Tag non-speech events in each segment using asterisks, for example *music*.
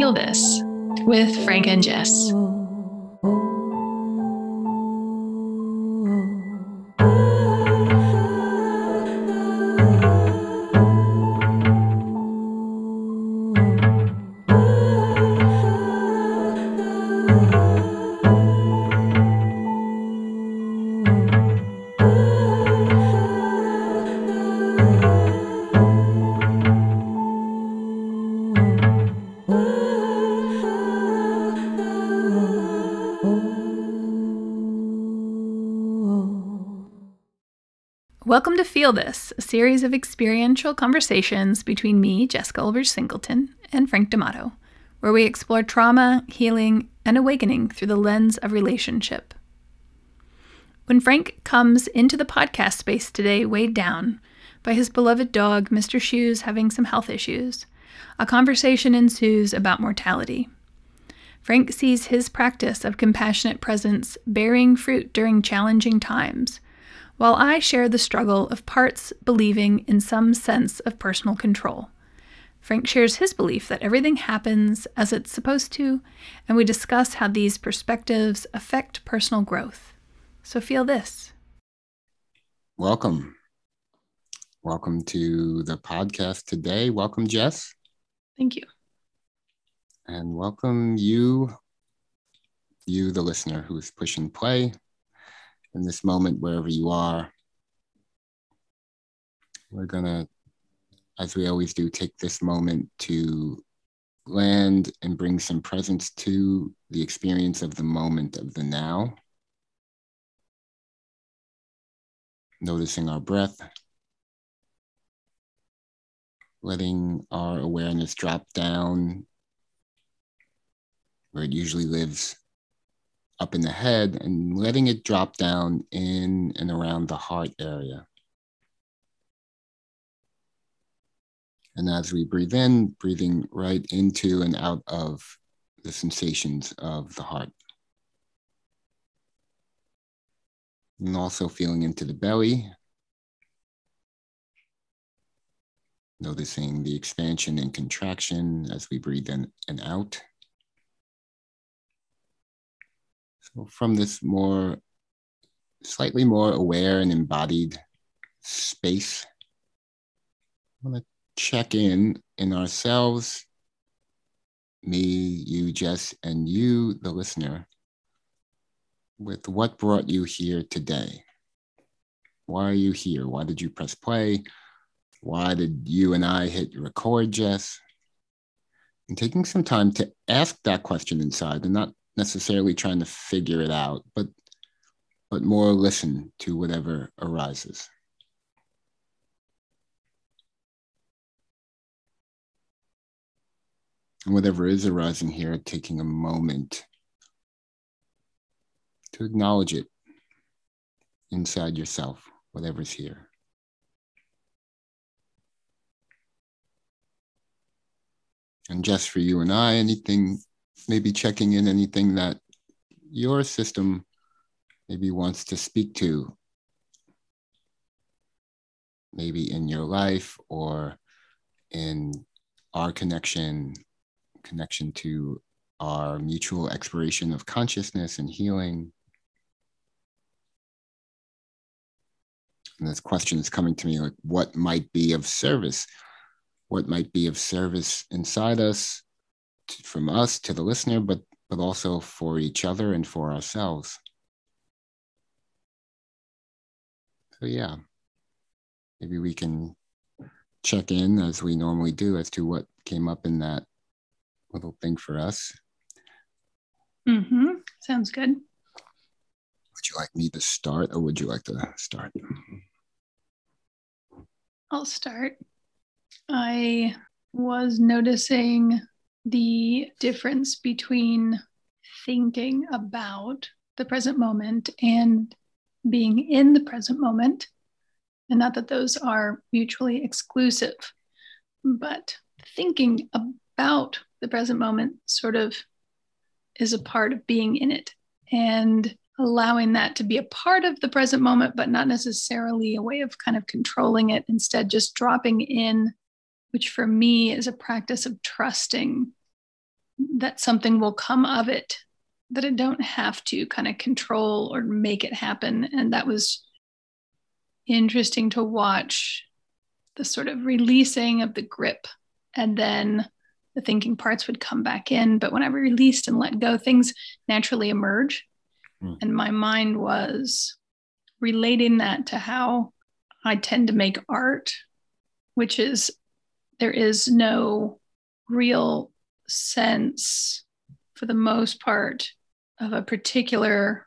Feel This with Frank and Jess. Welcome to Feel This, a series of experiential conversations between me, Jessica Olberz Singleton, and Frank D'Amato, where we explore trauma, healing, and awakening through the lens of relationship. When Frank comes into the podcast space today, weighed down by his beloved dog, Mr. Shoes, having some health issues, a conversation ensues about mortality. Frank sees his practice of compassionate presence bearing fruit during challenging times while I share the struggle of parts believing in some sense of personal control. Frank shares his belief that everything happens as it's supposed to, and we discuss how these perspectives affect personal growth. So feel this. Welcome. Welcome to the podcast today. Welcome, Jess. Thank you. And welcome you, you, the listener who's pushing play in this moment, wherever you are. We're going to, as we always do, take this moment to land and bring some presence to the experience of the moment of the now. Noticing our breath, letting our awareness drop down where it usually lives up in the head and letting it drop down in and around the heart area. And as we breathe in, breathing right into and out of the sensations of the heart. And also feeling into the belly, noticing the expansion and contraction as we breathe in and out. From this more, slightly more aware and embodied space, I want to check in in ourselves, me, you, Jess, and you, the listener, with what brought you here today. Why are you here? Why did you press play? Why did you and I hit record, Jess? And taking some time to ask that question inside and not necessarily trying to figure it out, but but more listen to whatever arises. And whatever is arising here, taking a moment to acknowledge it inside yourself, whatever's here. And just for you and I, anything maybe checking in anything that your system maybe wants to speak to, maybe in your life or in our connection, connection to our mutual exploration of consciousness and healing. And this question is coming to me like, what might be of service? What might be of service inside us from us to the listener, but but also for each other and for ourselves. So yeah, maybe we can check in as we normally do as to what came up in that little thing for us. Mm-hmm. Sounds good. Would you like me to start or would you like to start? I'll start. I was noticing the difference between thinking about the present moment and being in the present moment. And not that those are mutually exclusive, but thinking about the present moment sort of is a part of being in it and allowing that to be a part of the present moment, but not necessarily a way of kind of controlling it. Instead, just dropping in which for me is a practice of trusting that something will come of it, that I don't have to kind of control or make it happen. And that was interesting to watch the sort of releasing of the grip and then the thinking parts would come back in. But when I released and let go, things naturally emerge. Mm. And my mind was relating that to how I tend to make art, which is there is no real sense, for the most part, of a particular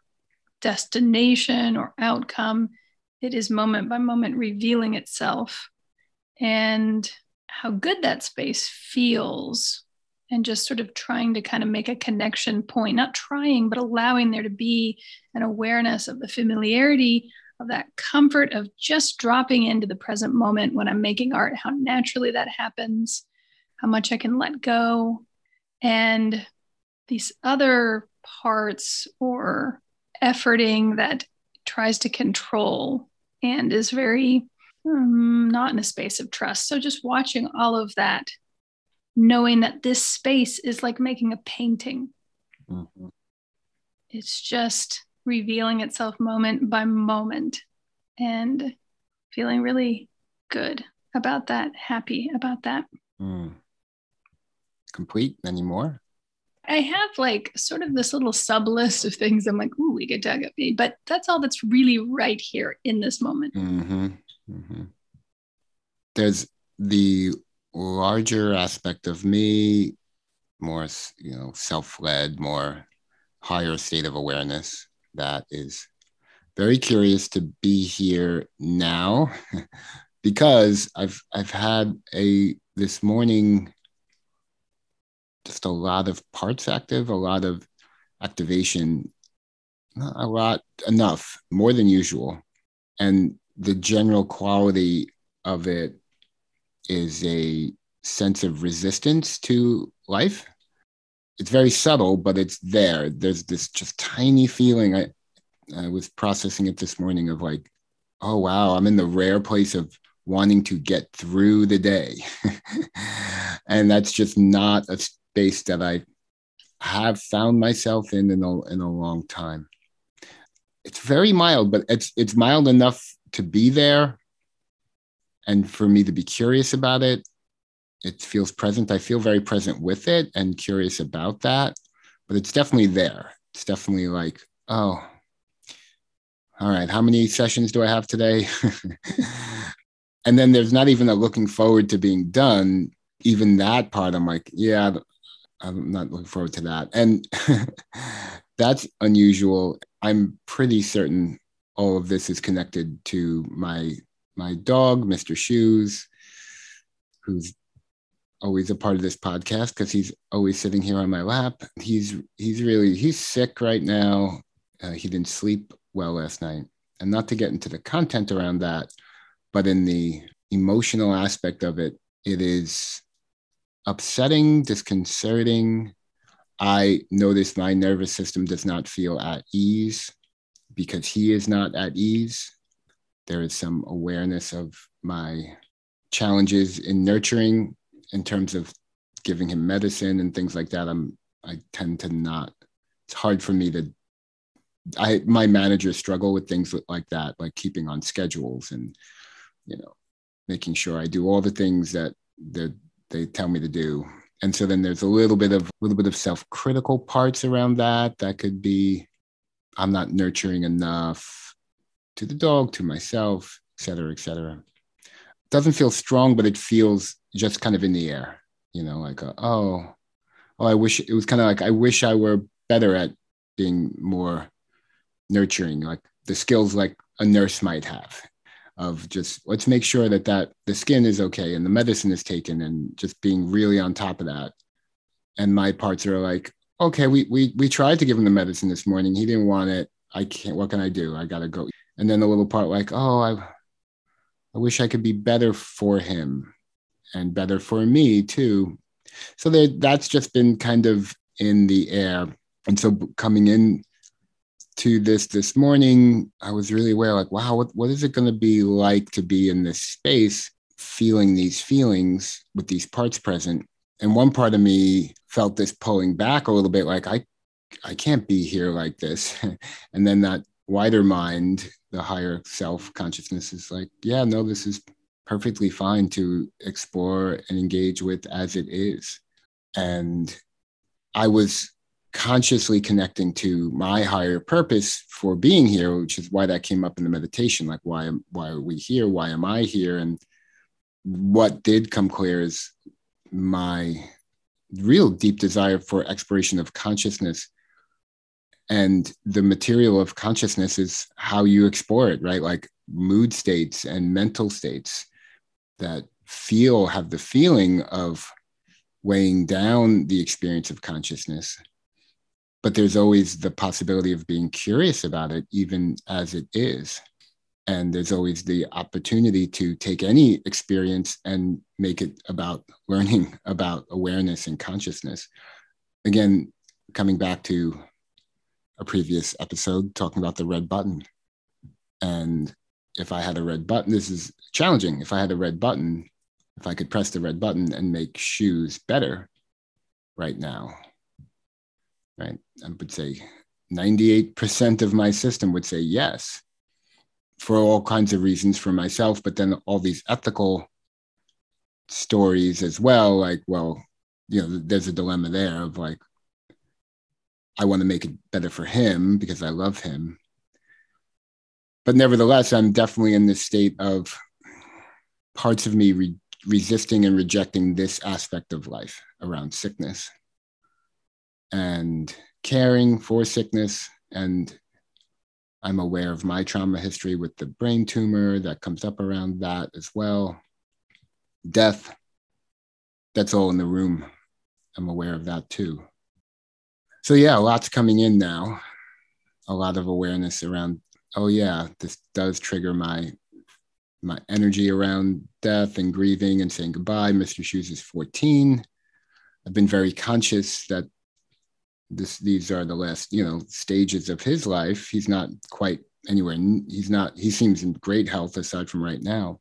destination or outcome. It is moment by moment revealing itself. And how good that space feels and just sort of trying to kind of make a connection point, not trying, but allowing there to be an awareness of the familiarity of that comfort of just dropping into the present moment when I'm making art, how naturally that happens, how much I can let go. And these other parts or efforting that tries to control and is very um, not in a space of trust. So just watching all of that, knowing that this space is like making a painting. Mm-hmm. It's just revealing itself moment by moment and feeling really good about that, happy about that. Mm. Complete anymore? I have like sort of this little sub list of things I'm like, ooh, we could talk about, me, but that's all that's really right here in this moment. Mm-hmm. Mm-hmm. There's the larger aspect of me, more you know, self-led, more higher state of awareness that is very curious to be here now *laughs* because I've I've had a this morning just a lot of parts active, a lot of activation, not a lot enough, more than usual. And the general quality of it is a sense of resistance to life. It's very subtle, but it's there. There's this just tiny feeling. I, I was processing it this morning of like, oh, wow, I'm in the rare place of wanting to get through the day. *laughs* and that's just not a space that I have found myself in in a, in a long time. It's very mild, but it's it's mild enough to be there and for me to be curious about it it feels present. I feel very present with it and curious about that but it's definitely there. It's definitely like oh all right how many sessions do i have today? *laughs* And then there's not even a looking forward to being done even that part. I'm like yeah i'm not looking forward to that. And *laughs* that's unusual. I'm pretty certain all of this is connected to my my dog, Mr. Shoes, who's always a part of this podcast because he's always sitting here on my lap. He's he's really he's sick right now. Uh, he didn't sleep well last night, and not to get into the content around that, but in the emotional aspect of it, it is upsetting, disconcerting. I notice my nervous system does not feel at ease because he is not at ease. There is some awareness of my challenges in nurturing in terms of giving him medicine and things like that. I'm I tend to not. It's hard for me to. I my managers struggle with things like that, like keeping on schedules and you know making sure I do all the things that they they tell me to do. And so then there's a little bit of a little bit of self-critical parts around that that could be I'm not nurturing enough to the dog, to myself, et cetera, et cetera. Doesn't feel strong, but it feels just kind of in the air, you know, like, a, oh, oh, I wish it was kind of like, I wish I were better at being more nurturing, like the skills like a nurse might have of just let's make sure that that the skin is okay and the medicine is taken and just being really on top of that and my parts are like okay, we we we tried to give him the medicine this morning. He didn't want it. I can't. What can I do? I gotta go. And then the little part like, oh, I I wish I could be better for him and better for me too. So that's just been kind of in the air. And so coming in to this this morning, I was really aware, like, wow, what, what is it going to be like to be in this space, feeling these feelings with these parts present and one part of me felt this pulling back a little bit like i i can't be here like this *laughs* and then that wider mind the higher self consciousness is like yeah no this is perfectly fine to explore and engage with as it is. And i was consciously connecting to my higher purpose for being here which is why that came up in the meditation like why why are we here? Why am i here? And what did come clear is my real deep desire for exploration of consciousness. And the material of consciousness is how you explore it right? Like mood states and mental states that feel have the feeling of weighing down the experience of consciousness but there's always the possibility of being curious about it even as it is. And there's always the opportunity to take any experience and make it about *laughs* learning about awareness and consciousness. Again coming back to a previous episode talking about the red button and if i had a red button this is challenging if i had a red button if i could press the red button and make shoes better right now right i would say 98% of my system would say yes for all kinds of reasons for myself, but then all these ethical stories as well. Like, well, you know, there's a dilemma there of like, I want to make it better for him because I love him. But nevertheless, I'm definitely in this state of parts of me re- resisting and rejecting this aspect of life around sickness and caring for sickness and I'm aware of my trauma history with the brain tumor that comes up around that as well. Death, that's all in the room. I'm aware of that too. So, yeah, lot's coming in now. A lot of awareness around, oh, yeah, this does trigger my my energy around death and grieving and saying goodbye. Mr. Shoes is 14. I've been very conscious that this these are the last you know stages of his life he's not quite anywhere he's not he seems in great health aside from right now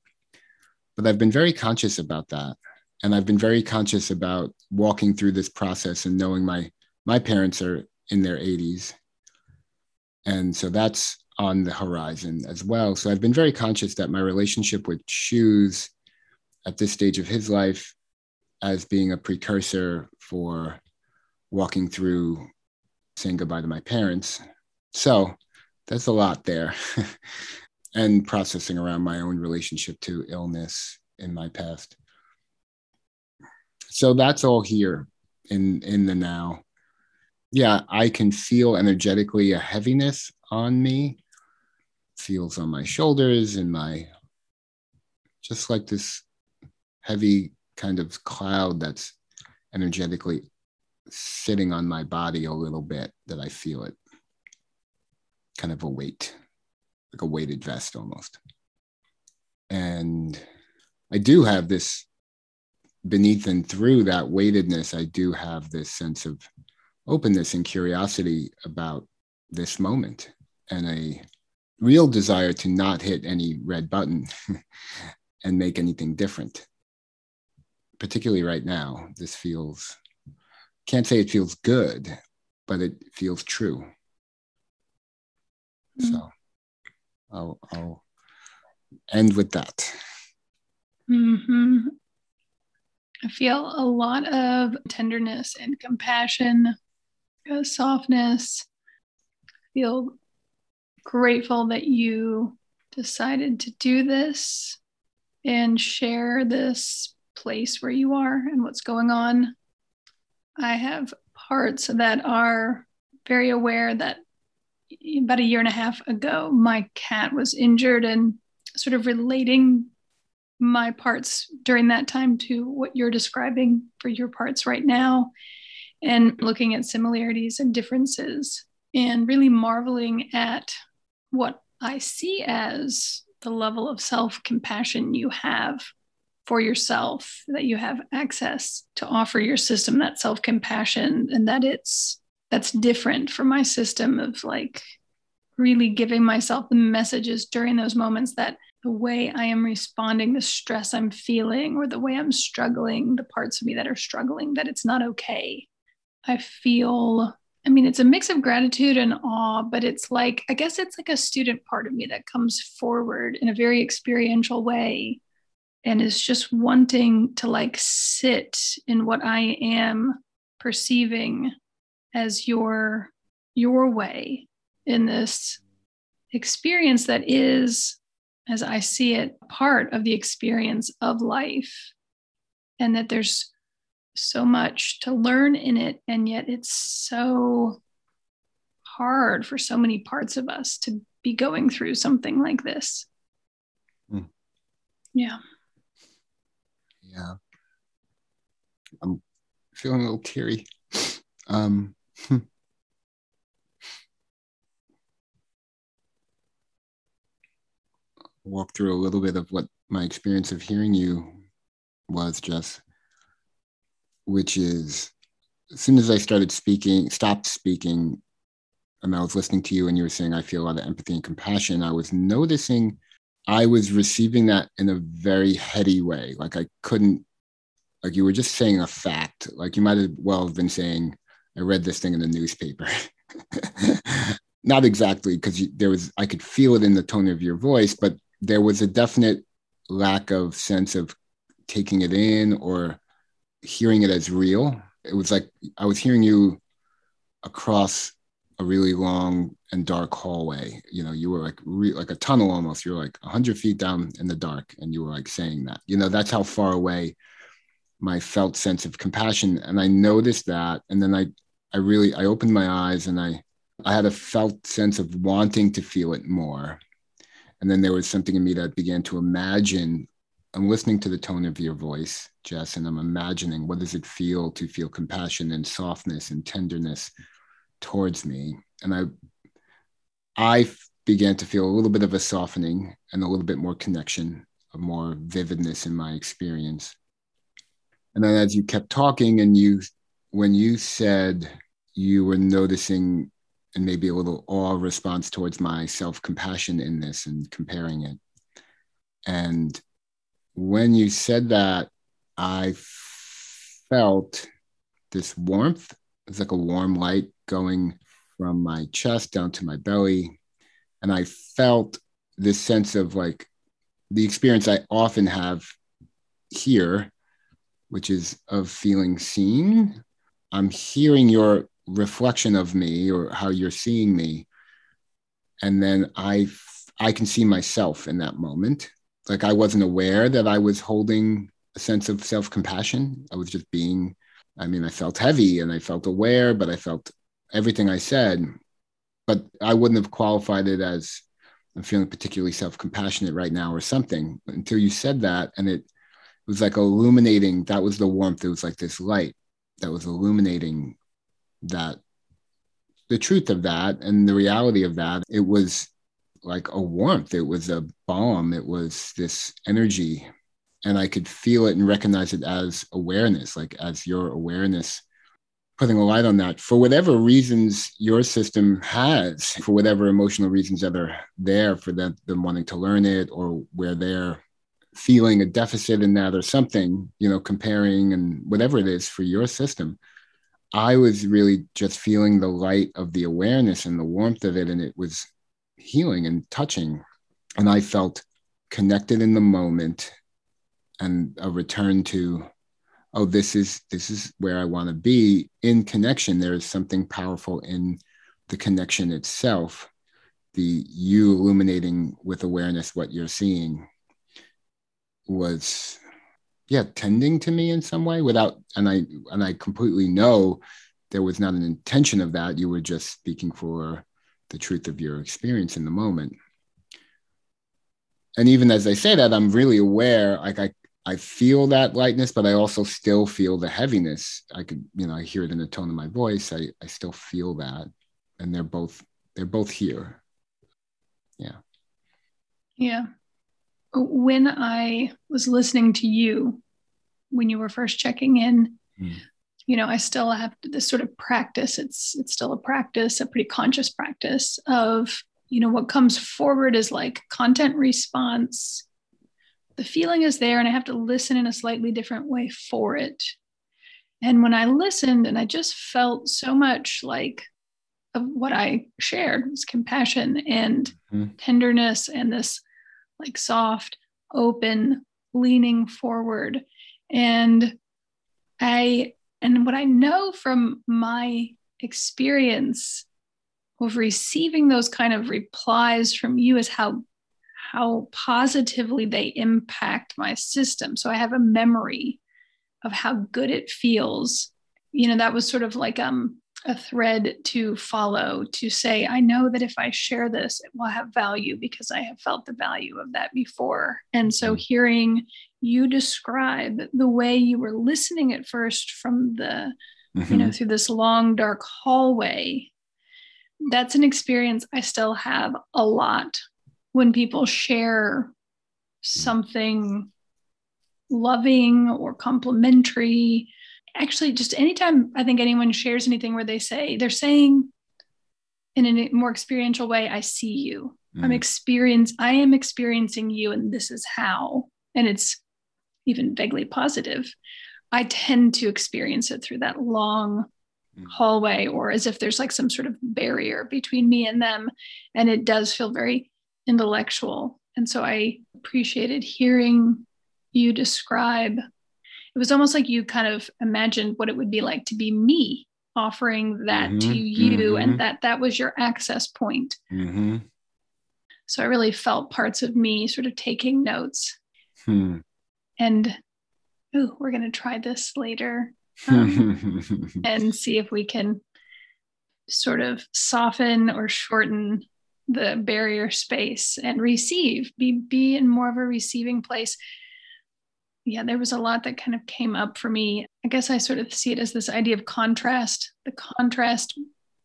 but i've been very conscious about that and i've been very conscious about walking through this process and knowing my my parents are in their 80s and so that's on the horizon as well so i've been very conscious that my relationship with shoes at this stage of his life as being a precursor for walking through saying goodbye to my parents. So that's a lot there. *laughs* and processing around my own relationship to illness in my past. So that's all here in in the now. Yeah, I can feel energetically a heaviness on me. Feels on my shoulders and my just like this heavy kind of cloud that's energetically sitting on my body a little bit that I feel it. Kind of a weight, like a weighted vest almost. And I do have this beneath and through that weightedness, I do have this sense of openness and curiosity about this moment and a real desire to not hit any red button *laughs* and make anything different. Particularly right now, this feels can't say it feels good, but it feels true. Mm-hmm. So I'll, I'll end with that. Mm-hmm. I feel a lot of tenderness and compassion, softness. I feel grateful that you decided to do this and share this place where you are and what's going on. I have parts that are very aware that about a year and a half ago, my cat was injured and sort of relating my parts during that time to what you're describing for your parts right now and looking at similarities and differences and really marveling at what I see as the level of self compassion you have for yourself, that you have access to offer your system that self compassion, and that it's that's different from my system of like really giving myself the messages during those moments that the way I am responding, the stress I'm feeling, or the way I'm struggling, the parts of me that are struggling, that it's not okay. I feel, I mean, it's a mix of gratitude and awe, but it's like, I guess it's like a student part of me that comes forward in a very experiential way and is just wanting to like sit in what I am perceiving as your your way in this experience that is as I see it, part of the experience of life, and that there's so much to learn in it, and yet it's so hard for so many parts of us to be going through something like this. Mm. Yeah. Yeah. I'm feeling a little teary. *laughs* Um, walk through a little bit of what my experience of hearing you was just, which is as soon as I started speaking, stopped speaking, and I was listening to you and you were saying, I feel a lot of empathy and compassion, I was noticing I was receiving that in a very heady way. Like I couldn't, like you were just saying a fact. Like you might as well have been saying, I read this thing in the newspaper. *laughs* Not exactly, because there was, I could feel it in the tone of your voice, but there was a definite lack of sense of taking it in or hearing it as real. It was like I was hearing you across a really long and dark hallway. You know, you were like re- like a tunnel almost. You were like hundred feet down in the dark, and you were like saying that. You know, that's how far away my felt sense of compassion. And I noticed that, and then I, I really, I opened my eyes, and I, I had a felt sense of wanting to feel it more. And then there was something in me that began to imagine. I'm listening to the tone of your voice, Jess, and I'm imagining what does it feel to feel compassion and softness and tenderness towards me. And I, I began to feel a little bit of a softening and a little bit more connection, a more vividness in my experience. And then as you kept talking, and you, when you said you were noticing and maybe a little awe response towards my self compassion in this and comparing it. And when you said that, I felt this warmth. It's like a warm light going from my chest down to my belly. And I felt this sense of like the experience I often have here, which is of feeling seen. I'm hearing your reflection of me or how you're seeing me and then i i can see myself in that moment like i wasn't aware that i was holding a sense of self-compassion. I was just being i mean i felt heavy and i felt aware but i felt everything i said. But i wouldn't have qualified it as i'm feeling particularly self-compassionate right now or something until you said that. And it was like illuminating. That was the warmth. It was like this light that was illuminating that the truth of that and the reality of that, it was like a warmth. It was a balm. It was this energy. And I could feel it and recognize it as awareness, like as your awareness putting a light on that for whatever reasons your system has, for whatever emotional reasons that are there for them, them wanting to learn it or where they're feeling a deficit in that or something, you know, comparing and whatever it is for your system. I was really just feeling the light of the awareness and the warmth of it. And it was healing and touching. And I felt connected in the moment and a return to, oh, this is this is where I want to be in connection. There is something powerful in the connection itself, the you illuminating with awareness what you're seeing was yeah tending to me in some way without and i and i completely know there was not an intention of that you were just speaking for the truth of your experience in the moment. And even as i say that i'm really aware like i i feel that lightness but i also still feel the heaviness. I could you know i hear it in the tone of my voice. I i still feel that. And they're both they're both here. Yeah. Yeah. When I was listening to you when you were first checking in, mm. You know, I still have this sort of practice. It's it's still a practice, a pretty conscious practice of you know, what comes forward is like content response. The feeling is there, and I have to listen in a slightly different way for it. And when I listened, and I just felt so much like of what I shared was compassion and mm-hmm. tenderness and this like soft, open, leaning forward. And I, and what I know from my experience of receiving those kind of replies from you is how how positively they impact my system. So i have a memory of how good it feels. You know that was sort of like um a thread to follow to say i know that if i share this it will have value because i have felt the value of that before. And so mm-hmm. hearing you describe the way you were listening at first from the mm-hmm. you know through this long dark hallway that's an experience I still have a lot when people share something loving or complimentary. Actually, just anytime I think anyone shares anything where they say, they're saying in a more experiential way, I see you. Mm. I'm experience I am experiencing you and this is how. And it's even vaguely positive. I tend to experience it through that long Mm. hallway or as if there's like some sort of barrier between me and them. And it does feel very intellectual. And so I appreciated hearing you describe. It was almost like you kind of imagined what it would be like to be me offering that mm-hmm, to you mm-hmm. and that that was your access point. Mm-hmm. So I really felt parts of me sort of taking notes. Hmm. And oh, we're going to try this later um, *laughs* and see if we can sort of soften or shorten the barrier space and receive be be in more of a receiving place. Yeah there was a lot that kind of came up for me. I guess i sort of see it as this idea of contrast the contrast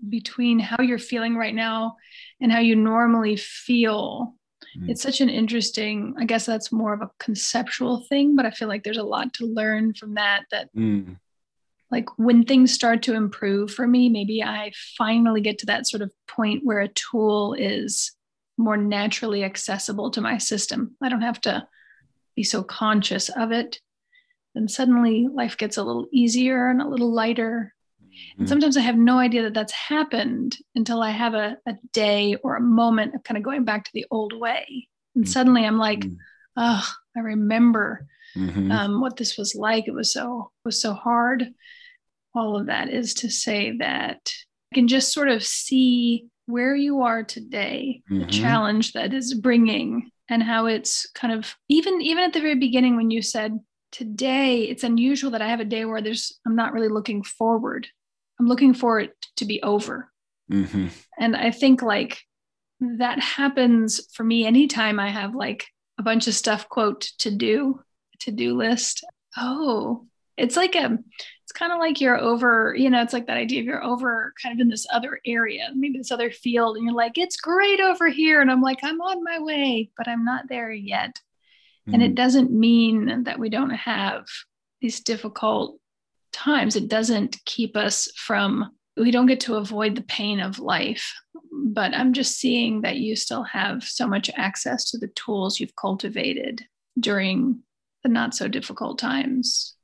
between how you're feeling right now and how you normally feel mm. it's such an interesting i guess that's more of a conceptual thing but i feel like there's a lot to learn from that that mm like when things start to improve for me, maybe I finally get to that sort of point where a tool is more naturally accessible to my system. I don't have to be so conscious of it. Then suddenly life gets a little easier and a little lighter. Mm-hmm. And sometimes I have no idea that that's happened until I have a, a day or a moment of kind of going back to the old way. And mm-hmm. suddenly I'm like, oh, I remember um, what this was like. It was so was so hard all of that is to say that you can just sort of see where you are today, the challenge that is bringing, and how it's kind of even even at the very beginning when you said today it's unusual that I have a day where there's I'm not really looking forward. I'm looking for it to be over. Mm-hmm. And I think like that happens for me anytime I have like a bunch of stuff quote to do, to do list. Oh, it's like a it's kind of like you're over, you know, it's like that idea of you're over kind of in this other area, maybe this other field, and you're like, it's great over here. And I'm like, I'm on my way, but I'm not there yet. Mm-hmm. And it mm-hmm. doesn't mean that we don't have these difficult times. It doesn't keep us from, we don't get to avoid the pain of life. But I'm just seeing that you still have so much access to the tools you've cultivated during the not so difficult times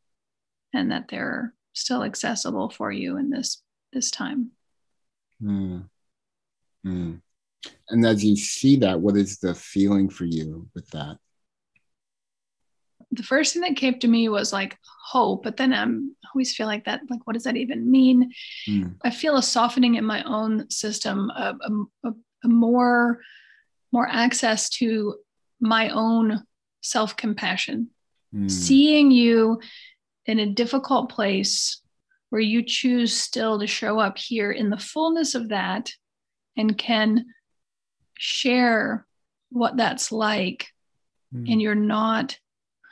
and that they're still accessible for you in this this time. Mm. Mm. And as you see that, what is the feeling for you with that? The first thing that came to me was like hope, but then I'm I always feel like that. Like, what does that even mean? Mm. I feel a softening in my own system, a, a, a more more access to my own self compassion, mm. seeing you in a difficult place where you choose still to show up here in the fullness of that and can share what that's like mm. and you're not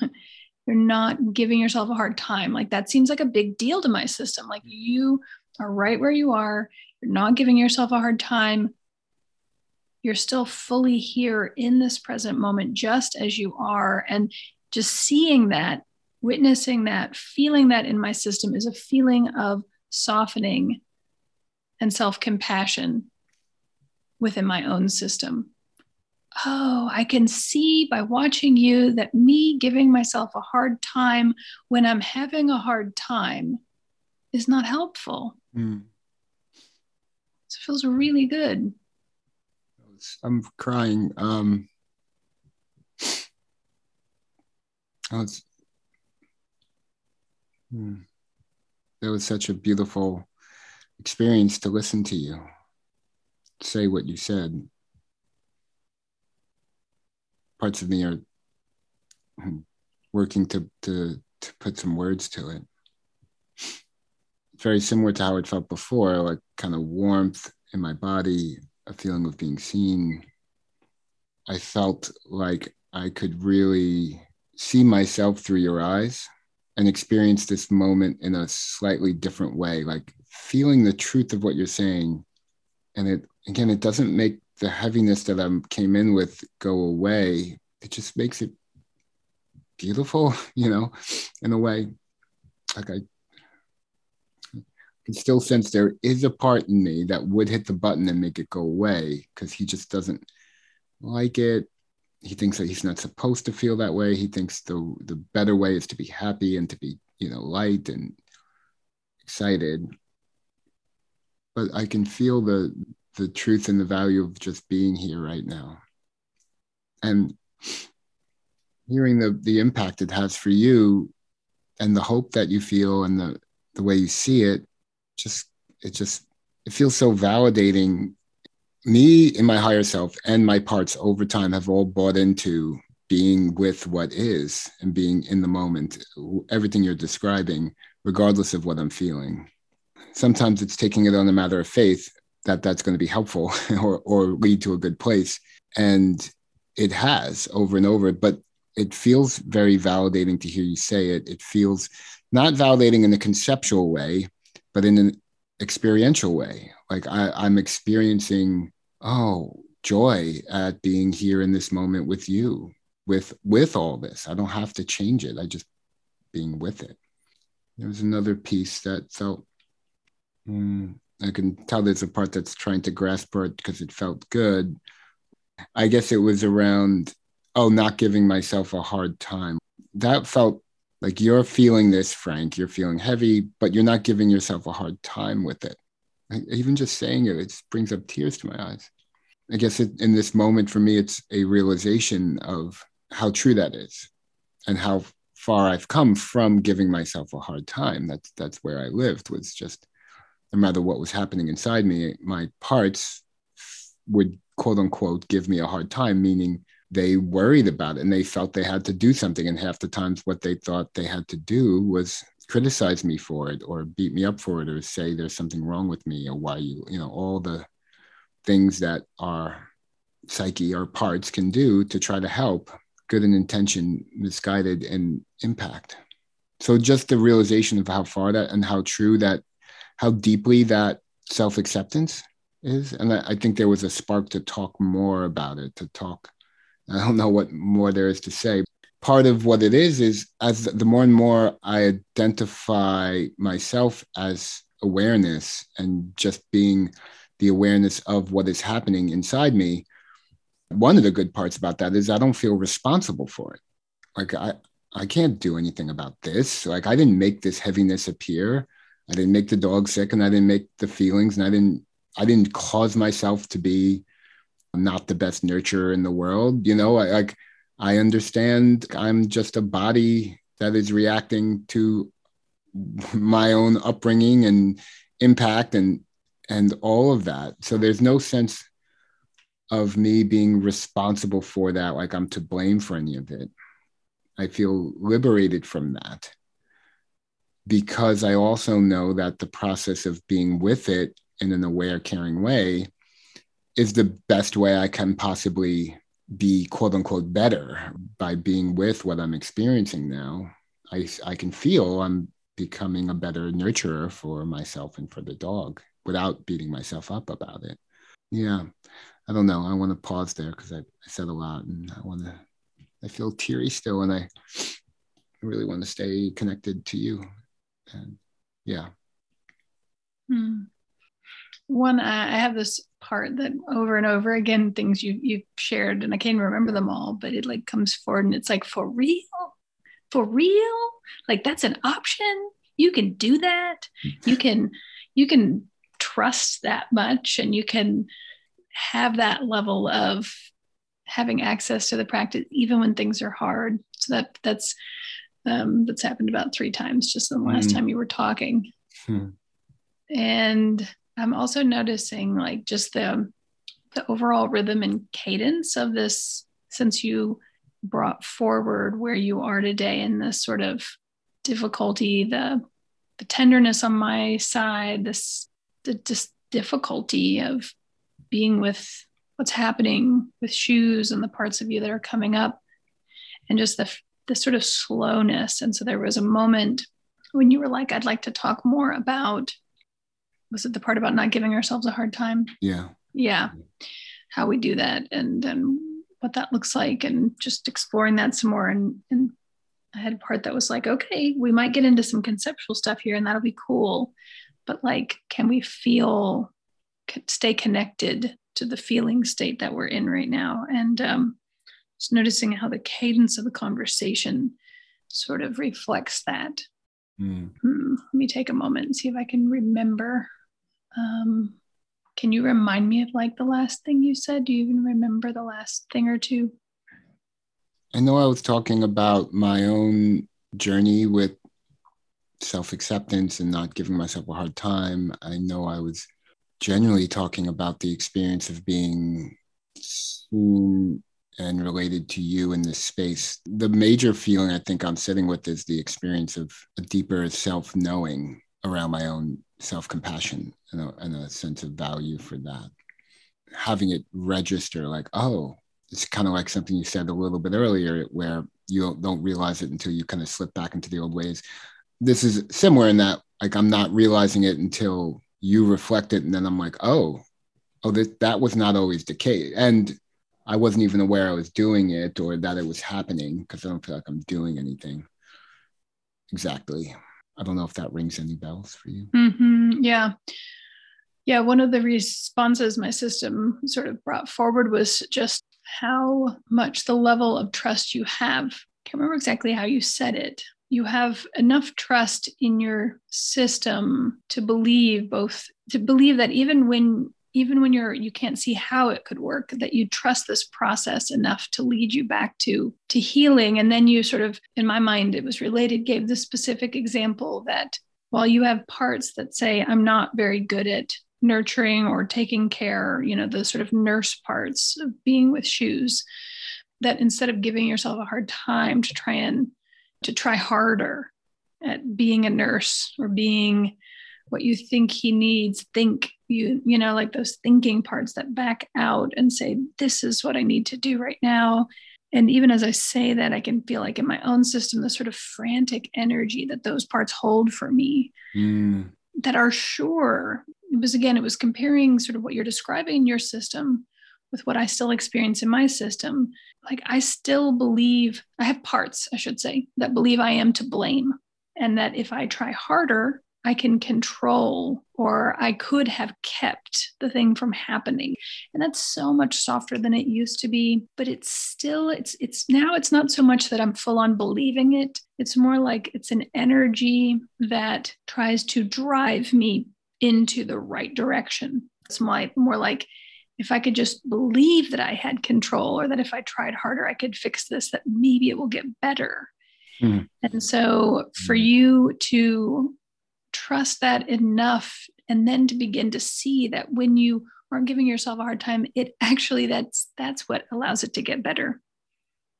*laughs* you're not giving yourself a hard time. Like that seems like a big deal to my system. Like mm-hmm. you are right where you are. You're not giving yourself a hard time. You're still fully here in this present moment just as you are. And just seeing that witnessing that, feeling that in my system is a feeling of softening and self compassion within my own system. Oh, I can see by watching you that me giving myself a hard time when I'm having a hard time is not helpful. Mm. So it feels really good. I'm crying. Um, hmm. That was such a beautiful experience to listen to you say what you said. Parts of me are hmm, working to, to, to put some words to it. Very similar to how it felt before, like kind of warmth in my body, a feeling of being seen. I felt like I could really see myself through your eyes and experience this moment in a slightly different way, like feeling the truth of what you're saying. And it again, it doesn't make the heaviness that I came in with go away. It just makes it beautiful, *laughs* you know, in a way. Like I can still sense there is a part in me that would hit the button and make it go away because he just doesn't like it. He thinks that he's not supposed to feel that way. He thinks the the better way is to be happy and to be, you know, light and excited. But I can feel the the truth and the value of just being here right now. And hearing the the impact it has for you and the hope that you feel and the the way you see it just it just it feels so validating. Me in my higher self and my parts over time have all bought into being with what is and being in the moment everything you're describing regardless of what i'm feeling. Sometimes it's taking it on a matter of faith that that's going to be helpful *laughs* or, or lead to a good place. And it has over and over, but it feels very validating to hear you say it. It feels not validating in a conceptual way, but in an experiential way. Like I, I'm experiencing, oh, joy at being here in this moment with you, with with all this. I don't have to change it. I just being with it. There was another piece that felt mm, I can tell there's a part that's trying to grasp it because it felt good. I guess it was around, oh, not giving myself a hard time. That felt like you're feeling this, Frank. You're feeling heavy, but you're not giving yourself a hard time with it. Even just saying it, it brings up tears to my eyes. I guess it, in this moment for me, it's a realization of how true that is and how far I've come from giving myself a hard time. That's that's where I lived was just no matter what was happening inside me, my parts would quote unquote give me a hard time, meaning they worried about it and they felt they had to do something. And half the times, what they thought they had to do was criticize me for it or beat me up for it or say there's something wrong with me or why you, you know, all the things that our psyche, our parts can do to try to help good in intention, misguided, and impact. So just the realization of how far that and how true that how deeply that self acceptance is. And I, I think there was a spark to talk more about it, to talk. I don't know what more there is to say. Part of what it is is as the more and more I identify myself as awareness and just being the awareness of what is happening inside me, one of the good parts about that is I don't feel responsible for it. Like I, I can't do anything about this. Like I didn't make this heaviness appear. I didn't make the dog sick and I didn't make the feelings and I didn't I didn't cause myself to be not the best nurturer in the world. You know, I, like I understand I'm just a body that is reacting to my own upbringing and impact and and all of that. So there's no sense of me being responsible for that, like I'm to blame for any of it. I feel liberated from that because I also know that the process of being with it in an aware, caring way is the best way I can possibly be quote unquote better by being with what I'm experiencing now. I, I can feel I'm becoming a better nurturer for myself and for the dog without beating myself up about it. Yeah, I don't know. I want to pause there because I, I said a lot and I want to, I feel teary still and I really want to stay connected to you and yeah hmm. one I have this part that over and over again things you you've shared and I can't remember them all, but it like comes forward and it's like for real, for real, like that's an option. You can do that. You can you can trust that much, and you can have that level of having access to the practice even when things are hard. So that that's um, that's happened about three times just in the last mm. time you were talking. Hmm. And I'm also noticing like just the the overall rhythm and cadence of this since you brought forward where you are today and this sort of difficulty, the the tenderness on my side, this the just difficulty of being with what's happening with shoes and the parts of you that are coming up and just the the sort of slowness and so there was a moment when you were like i'd like to talk more about was it the part about not giving ourselves a hard time? Yeah. Yeah. How we do that and and what that looks like and just exploring that some more and and I had a part that was like, okay, we might get into some conceptual stuff here and that'll be cool. But like, can we feel, stay connected to the feeling state that we're in right now? And um, just noticing how the cadence of the conversation sort of reflects that. Mm. Hmm, let me take a moment and see if I can remember um, can you remind me of like the last thing you said? Do you even remember the last thing or two? I know I was talking about my own journey with self acceptance and not giving myself a hard time. I know I was generally talking about the experience of being seen and related to you in this space. The major feeling I think I'm sitting with is the experience of a deeper self knowing around my own self compassion and a, and a sense of value for that. Having it register like, oh, it's kind of like something you said a little bit earlier, where you don't, realize it until you kind of slip back into the old ways. This is similar in that, like, I'm not realizing it until you reflect it, and then I'm like, oh, oh, that that was not always the case, and I wasn't even aware I was doing it or that it was happening because I don't feel like I'm doing anything. Exactly. I don't know if that rings any bells for you. Mm-hmm. Yeah. Yeah. One of the responses my system sort of brought forward was just how much the level of trust you have. I can't remember exactly how you said it. You have enough trust in your system to believe both, to believe that even when even when you're you can't see how it could work that you trust this process enough to lead you back to to healing. And then you sort of in my mind it was related gave the specific example that while you have parts that say i'm not very good at nurturing or taking care you know the sort of nurse parts of being with shoes that instead of giving yourself a hard time to try and to try harder at being a nurse or being what you think he needs think you you know like those thinking parts that back out and say this is what i need to do right now. And even as i say that i can feel like in my own system the sort of frantic energy that those parts hold for me mm. that are sure. It was again it was comparing sort of what you're describing in your system with what i still experience in my system. Like i still believe i have parts i should say that believe i am to blame and that if i try harder I can control or I could have kept the thing from happening. And that's so much softer than it used to be, but it's still it's it's now it's not so much that I'm full on believing it. It's more like it's an energy that tries to drive me into the right direction. It's my, more like if I could just believe that I had control or that if I tried harder I could fix this that maybe it will get better. Mm. And so for hmm. you to trust that enough and then to begin to see that when you aren't giving yourself a hard time it actually that's that's what allows it to get better.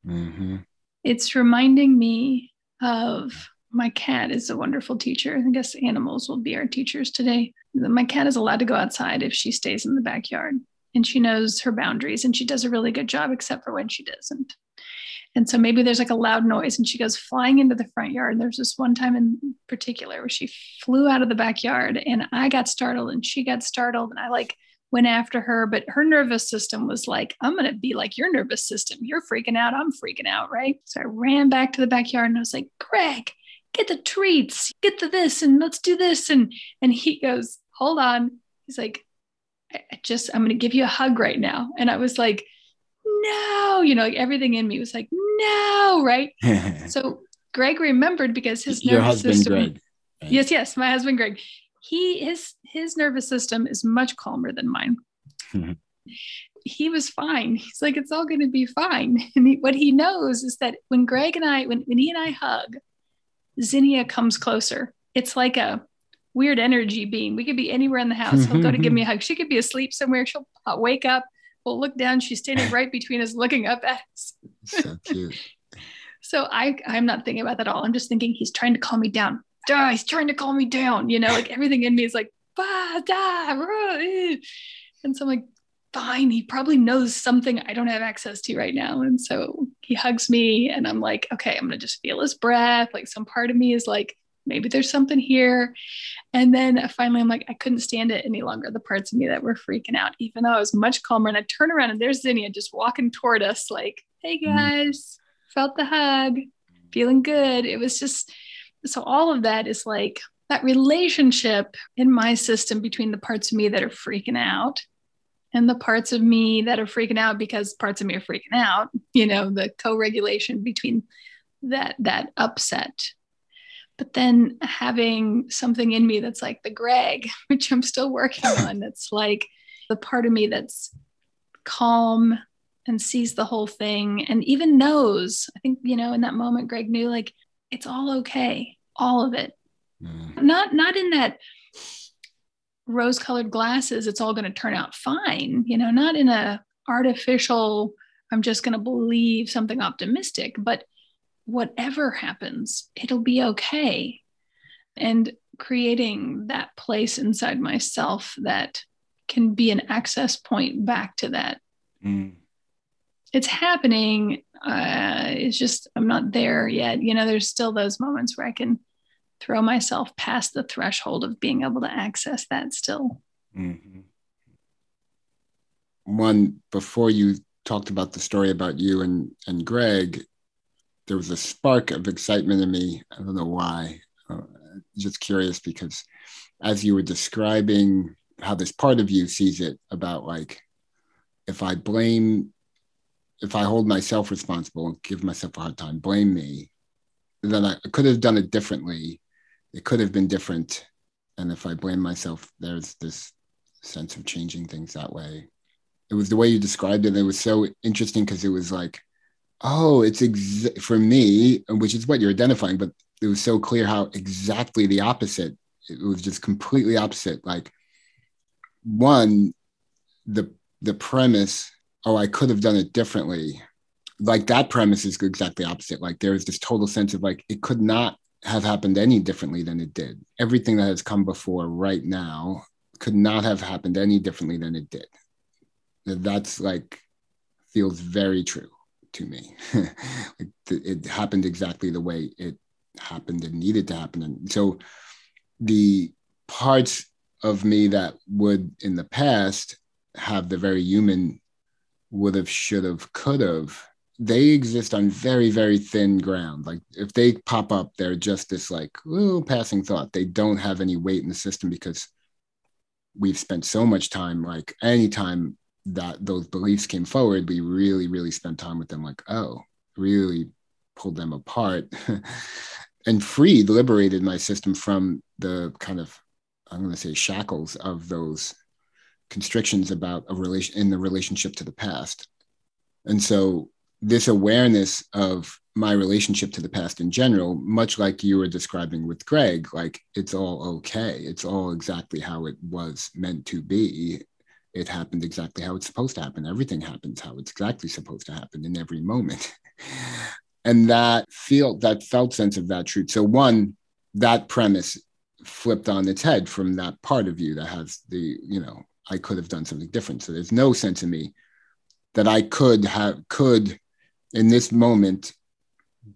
Mm-hmm. it's reminding me of my cat is a wonderful teacher. I guess animals will be our teachers today. My cat is allowed to go outside if she stays in the backyard and she knows her boundaries and she does a really good job except for when she doesn't and so maybe there's like a loud noise and she goes flying into the front yard. There's this one time in particular where she flew out of the backyard and I got startled and she got startled and I like went after her, but her nervous system was like, I'm going to be like your nervous system. You're freaking out. I'm freaking out. Right. So I ran back to the backyard and I was like, Greg, get the treats, get the this and let's do this. And, and he goes, hold on. He's like, I just, I'm going to give you a hug right now. And I was like, no, you know, like everything in me was like, no, right? *laughs* so Greg remembered because his Your husband, system, Greg. Right? Yes, yes, my husband, Greg. He, his, his nervous system is much calmer than mine. Mm-hmm. he was fine. He's like, it's all going to be fine. *laughs* And he, what he knows is that when Greg and I, when, when he and I hug, Zinnia comes closer. It's like a weird energy being. We could be anywhere in the house. He'll go to give me a mm-hmm. hug. She could be asleep somewhere. She'll uh, wake up. We'll look down. She's standing right between us, looking up at us. So cute. *laughs* so I, I'm not thinking about that at all. I'm just thinking he's trying to calm me down. Duh, he's trying to calm me down. You know, like everything in me is like, bah, da, rah, eh. and so I'm like, fine. He probably knows something I don't have access to right now. And so he hugs me, and I'm like, okay, I'm gonna just feel his breath. Like some part of me is like, maybe there's something here. And then finally, I'm like, I couldn't stand it any longer. The parts of me that were freaking out, even though I was much calmer. And I turn around and there's Zinnia just walking toward us, like, hey mm-hmm. guys, felt the hug, feeling good. It was just so all of that is like that relationship in my system between the parts of me that are freaking out and the parts of me that are freaking out because parts of me are freaking out you know the co-regulation between that that upset but then having something in me that's like the Greg, *laughs* which I'm still working *laughs* on, that's like the part of me that's calm and sees the whole thing and even knows. I think, you know, in that moment, Greg knew like it's all okay, all of it. Mm. Not not in that rose colored glasses, it's all going to turn out fine, you know, not in a artificial, I'm just going to believe something optimistic, but whatever happens, it'll be okay. And creating that place inside myself that can be an access point back to that. Mm. It's happening. Uh, it's just, I'm not there yet. You know, there's still those moments where I can throw myself past the threshold of being able to access that still. Mm-hmm. One, before you talked about the story about you and, and Greg, there was a spark of excitement in me. I don't know why. Uh, just curious because as you were describing how this part of you sees it about like if I blame, if I hold myself responsible and give myself a hard time, blame me, then I could have done it differently. It could have been different. And if I blame myself, there's this sense of changing things that way. It was the way you described it. It was so interesting because it was like, oh, it's ex- for me, which is what you're identifying, but it was so clear how exactly the opposite. It was just completely opposite. Like one, the the premise, oh, I could have done it differently. Like that premise is exactly opposite. Like there is this total sense of like it could not have happened any differently than it did. Everything that has come before right now could not have happened any differently than it did. That's like feels very true to me. *laughs* it happened exactly the way it happened and needed to happen. And so the parts of me that would in the past have the very human would have, should have, could have, they exist on very, very thin ground. Like if they pop up, they're just this like little passing thought. They don't have any weight in the system because we've spent so much time, like anytime that those beliefs came forward, we really, really spent time with them, like, oh, really pulled them apart *laughs* and freed, liberated my system from the kind of, I'm going to say, shackles of those constrictions about a relation in the relationship to the past. And so this awareness of my relationship to the past in general, much like you were describing with Greg, like it's all okay. It's all exactly how it was meant to be it happened exactly how it's supposed to happen. Everything happens how it's exactly supposed to happen in every moment. *laughs* and that feel that felt sense of that truth. So one, that premise flipped on its head from that part of you that has the, you know, I could have done something different. So there's no sense in me that I could have could in this moment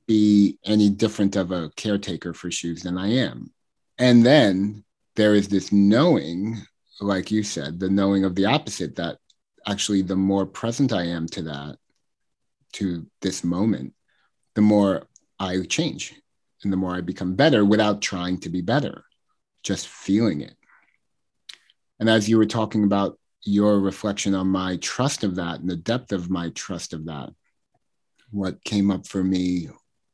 be any different of a caretaker for shoes than I am. And then there is this knowing like you said, the knowing of the opposite that actually the more present I am to that, to this moment, the more I change and the more I become better without trying to be better, just feeling it. And as you were talking about your reflection on my trust of that and the depth of my trust of that. What came up for me,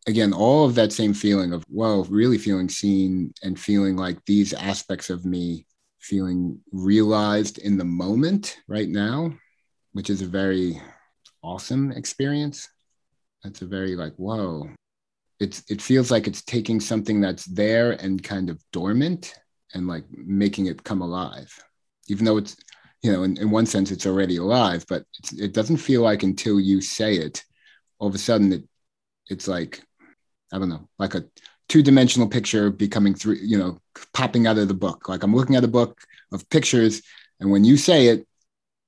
again, all of that same feeling of, whoa, really feeling seen and feeling like these aspects of me feeling realized in the moment right now, which is a very awesome experience. That's a very like, whoa. It's it feels like it's taking something that's there and kind of dormant and like making it come alive. Even though it's, you know, in, in one sense it's already alive, but it doesn't feel like until you say it, all of a sudden it it's like, I don't know, like a two-dimensional picture becoming three, you know, popping out of the book. Like I'm looking at a book of pictures, and when you say it,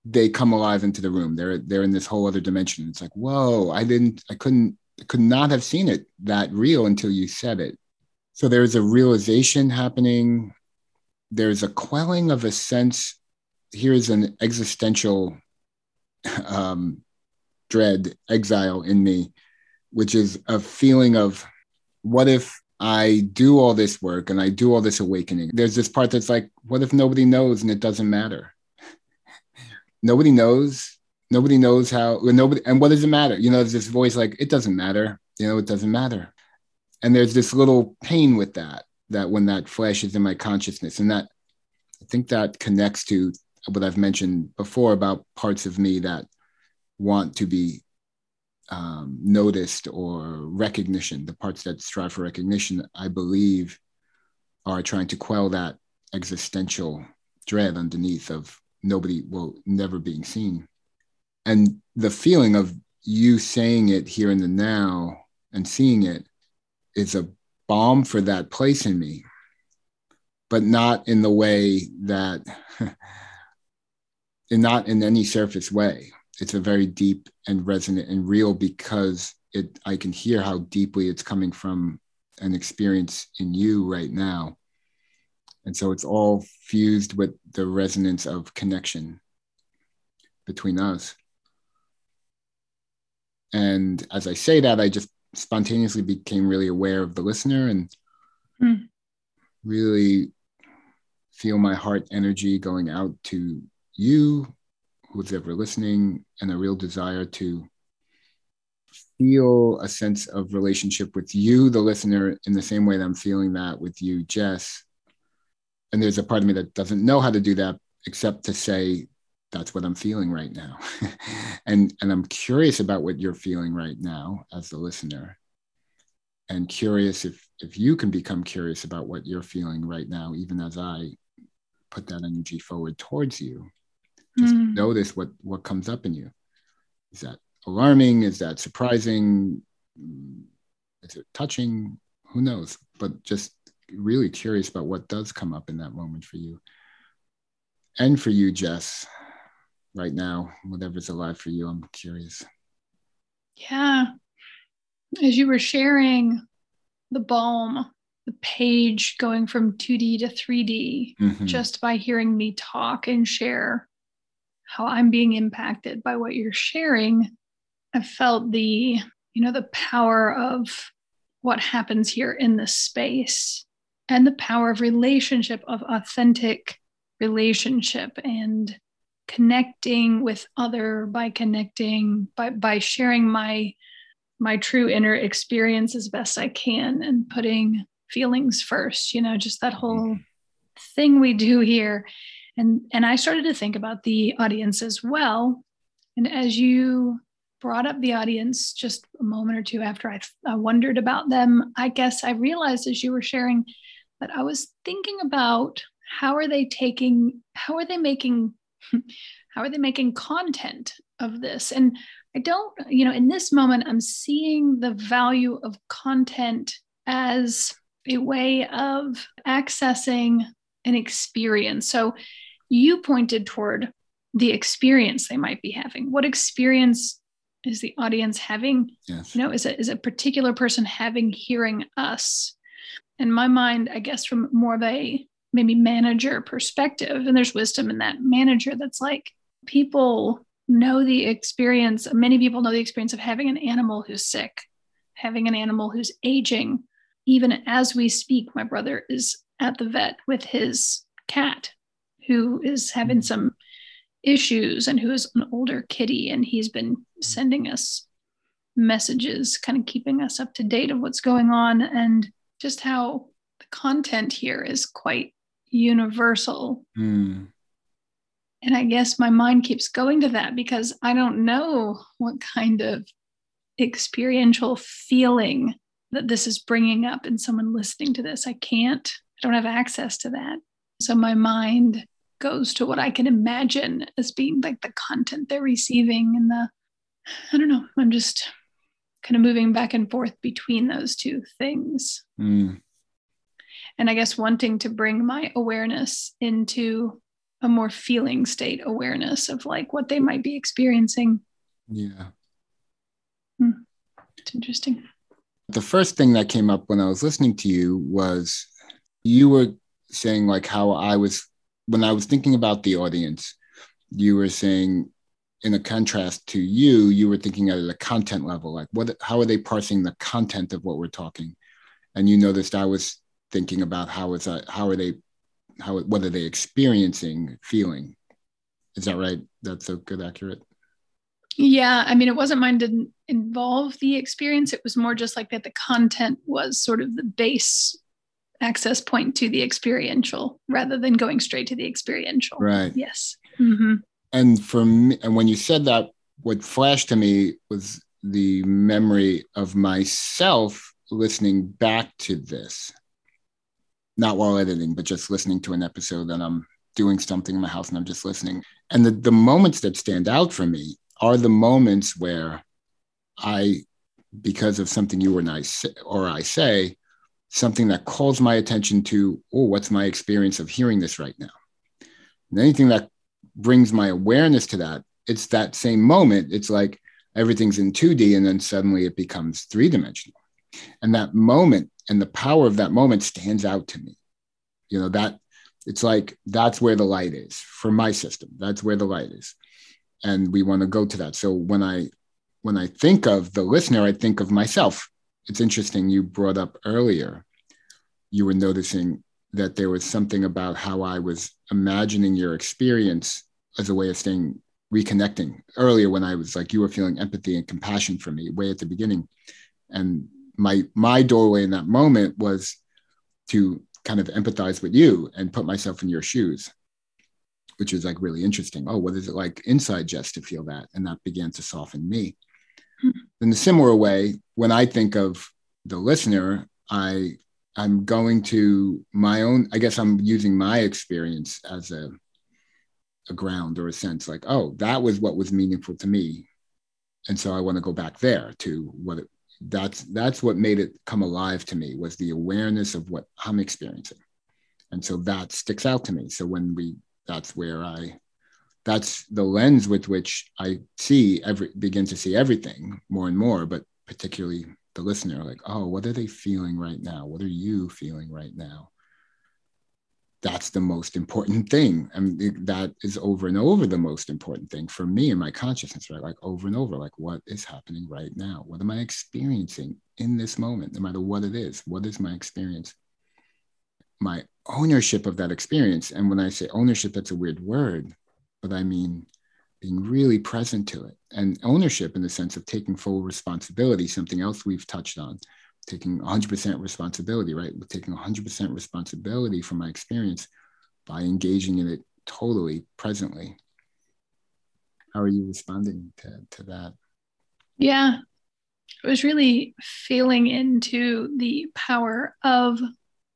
they come alive into the room. They're they're in this whole other dimension. It's like, whoa, I didn't, I couldn't, could not have seen it that real until you said it. So there's a realization happening. There's a quelling of a sense. Here's an existential *laughs* um, dread, exile in me, which is a feeling of what if I do all this work and I do all this awakening. There's this part that's like, what if nobody knows and it doesn't matter? *laughs* nobody knows. Nobody knows how, nobody, and what does it matter? You know, there's this voice like, it doesn't matter. You know, it doesn't matter. And there's this little pain with that, that when that flashes in my consciousness. And that, I think that connects to what I've mentioned before about parts of me that want to be um, noticed or recognition, the parts that strive for recognition, I believe, are trying to quell that existential dread underneath of nobody, well, never being seen. And the feeling of you saying it here in the now and seeing it is a balm for that place in me, but not in the way that, and *laughs* not in any surface way it's a very deep and resonant and real because it I can hear how deeply it's coming from an experience in you right now. And so it's all fused with the resonance of connection between us. And as I say that, I just spontaneously became really aware of the listener and mm. really feel my heart energy going out to you who's ever listening and a real desire to feel a sense of relationship with you, the listener, in the same way that I'm feeling that with you, Jess. And there's a part of me that doesn't know how to do that except to say, that's what I'm feeling right now. *laughs* and, and I'm curious about what you're feeling right now as the listener. And curious if, if you can become curious about what you're feeling right now, even as I put that energy forward towards you just mm. notice what what comes up in you. Is that alarming? Is that surprising? Is it touching? Who knows? But just really curious about what does come up in that moment for you. And for you jess right now whatever's alive for you i'm curious. Yeah. As you were sharing the balm the page going from 2d to 3d mm-hmm. just by hearing me talk and share how I'm being impacted by what you're sharing, I felt the, you know, the power of what happens here in this space and the power of relationship, of authentic relationship and connecting with other by connecting by by sharing my my true inner experience as best I can and putting feelings first, you know, just that whole mm-hmm. thing we do here and and i started to think about the audience as well. And as you brought up the audience just a moment or two after I, I wondered about them i guess i realized as you were sharing that i was thinking about how are they taking how are they making *laughs* how are they making content of this? And i don't you know in this moment i'm seeing the value of content as a way of accessing an experience. So you pointed toward the experience they might be having. What experience is the audience having? Yes. You know, is it is a particular person having hearing us? In my mind, I guess from more of a maybe manager perspective, and there's wisdom in that manager that's like people know the experience, many people know the experience of having an animal who's sick, having an animal who's aging. Even as we speak, my brother is at the vet with his cat who is having mm. some issues and who is an older kitty and he's been sending us messages kind of keeping us up to date of what's going on and just how the content here is quite universal Mm. and i guess my mind keeps going to that because i don't know what kind of experiential feeling that this is bringing up in someone listening to this i can't i don't have access to that so my mind goes to what I can imagine as being like the content they're receiving and the, I don't know, I'm just kind of moving back and forth between those two things. Mm. And I guess wanting to bring my awareness into a more feeling state awareness of like what they might be experiencing. Yeah. It's interesting. The first thing that came up when I was listening to you was you were saying like how I was when I was thinking about the audience, you were saying in a contrast to you, you were thinking at a content level, like what how are they parsing the content of what we're talking? And you noticed I was thinking about how is that how are they how what are they experiencing, feeling? Is that right? That's a good accurate. Yeah, I mean, it wasn't mine didn't involve the experience. It was more just like that the content was sort of the base access point to the experiential rather than going straight to the experiential. Right. Yes. Mm-hmm. And for me, and when you said that, what flashed to me was the memory of myself listening back to this, not while editing, but just listening to an episode and I'm doing something in my house and I'm just listening. And the, the moments that stand out for me are the moments where I, because of something you and I say, or I say, something that calls my attention to, oh, what's my experience of hearing this right now? And anything that brings my awareness to that, it's that same moment. It's like everything's in 2D and then suddenly it becomes three dimensional. And that moment and the power of that moment stands out to me. You know, that it's like that's where the light is for my system. That's where the light is. And we want to go to that. So when I when I think of the listener, I think of myself it's interesting you brought up earlier you were noticing that there was something about how i was imagining your experience as a way of staying reconnecting. Earlier when i was like you were feeling empathy and compassion for me way at the beginning. And my my doorway in that moment was to kind of empathize with you and put myself in your shoes which is like really interesting. Oh what is it like inside jess to feel that? And that began to soften me in a similar way, when I think of the listener, I I'm going to my own. I guess I'm using my experience as a a ground or a sense, like, oh, that was what was meaningful to me, and so I want to go back there to what it, that's that's what made it come alive to me was the awareness of what I'm experiencing, and so that sticks out to me. So when we, that's where I that's the lens with which I see every begin to see everything more and more, but particularly the listener, like, oh, what are they feeling right now? What are you feeling right now? That's the most important thing. And that is over and over the most important thing for me in my consciousness, right? Like over and over, like what is happening right now? What am I experiencing in this moment, no matter what it is? What is my experience? My ownership of that experience. And when I say ownership, that's a weird word but I mean being really present to it and ownership in the sense of taking full responsibility, something else we've touched on, taking 100% responsibility, right? Taking 100% responsibility for my experience by engaging in it totally presently. How are you responding to, to that? Yeah, I was really feeling into the power of,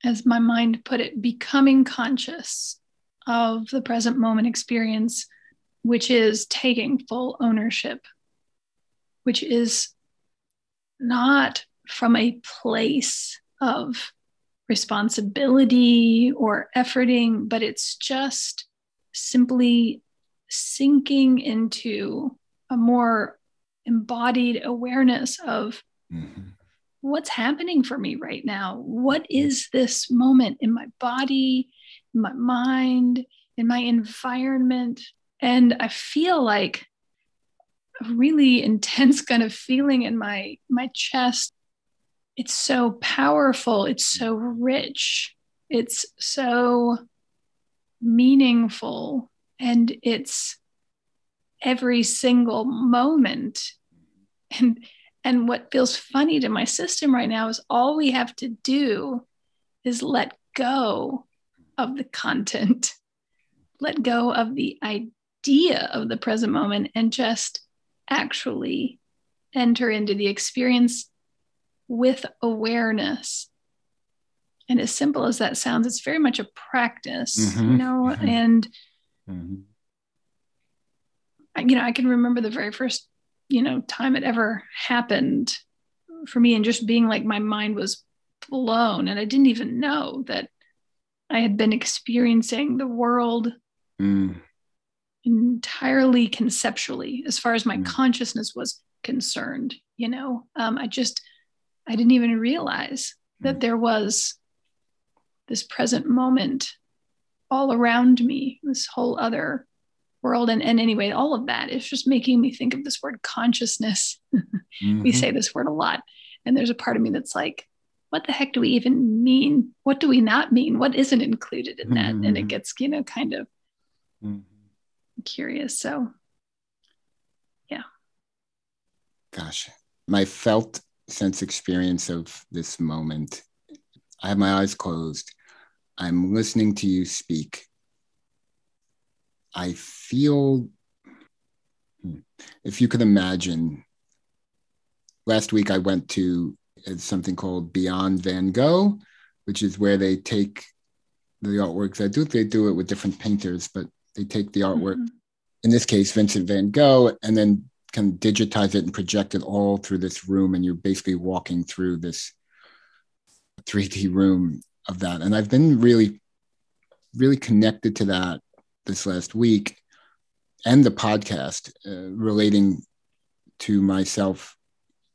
as my mind put it, becoming conscious of the present moment experience, which is taking full ownership, which is not from a place of responsibility or efforting, but it's just simply sinking into a more embodied awareness of mm-hmm. what's happening for me right now. What is this moment in my body, my mind, in my environment. And I feel like a really *laughs* intense kind of feeling in my my chest. It's so powerful, it's so rich, it's so meaningful, and it's every single moment. And and what feels funny to my system right now is all we have to do is let go of the content, let go of the idea of the present moment, and just actually enter into the experience with awareness. And as simple as that sounds, it's very much a practice, mm-hmm. you know, mm-hmm. and mm-hmm. you know, I can remember the very first, you know, time it ever happened for me and just being like my mind was blown and I didn't even know that I had been experiencing the world mm. entirely conceptually as far as my mm. consciousness was concerned you know um, i just i didn't even realize that mm. there was this present moment all around me this whole other world and, and anyway all of that is just making me think of this word consciousness *laughs* mm-hmm. we say this word a lot and there's a part of me that's like what the heck do we even mean what do we not mean what isn't included in that mm-hmm. and it mm-hmm. gets you know kind of mm-hmm. curious so yeah. gosh, my felt sense experience of this moment. I have my eyes closed. I'm listening to you speak. I feel, hmm, if you could imagine, last week I went to something called Beyond Van Gogh, which is where they take the artworks. I do they do it with different painters, but they take the artwork. Mm-hmm. In this case, Vincent Van Gogh, and then can digitize it and project it all through this room and you're basically walking through this 3d room of that and i've been really really connected to that this last week and the podcast uh, relating to myself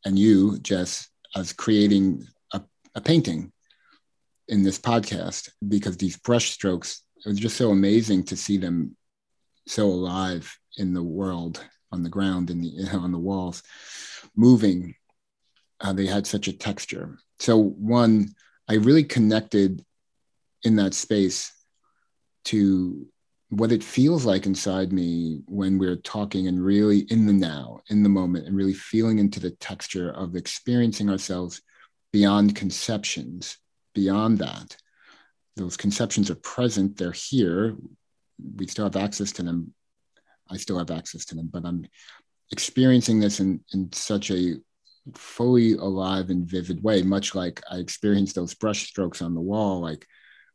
and you jess as creating a, a painting in this podcast because these brush strokes it was just so amazing to see them so alive in the world on the ground and the *laughs* on the walls, moving. Uh, they had such a texture. So one, I really connected in that space to what it feels like inside me when we're talking and really in the now, in the moment, and really feeling into the texture of experiencing ourselves beyond conceptions, beyond that. Those conceptions are present, they're here. We still have access to them, I still have access to them, but I'm experiencing this in, in such a fully alive and vivid way, much like I experienced those brush strokes on the wall, like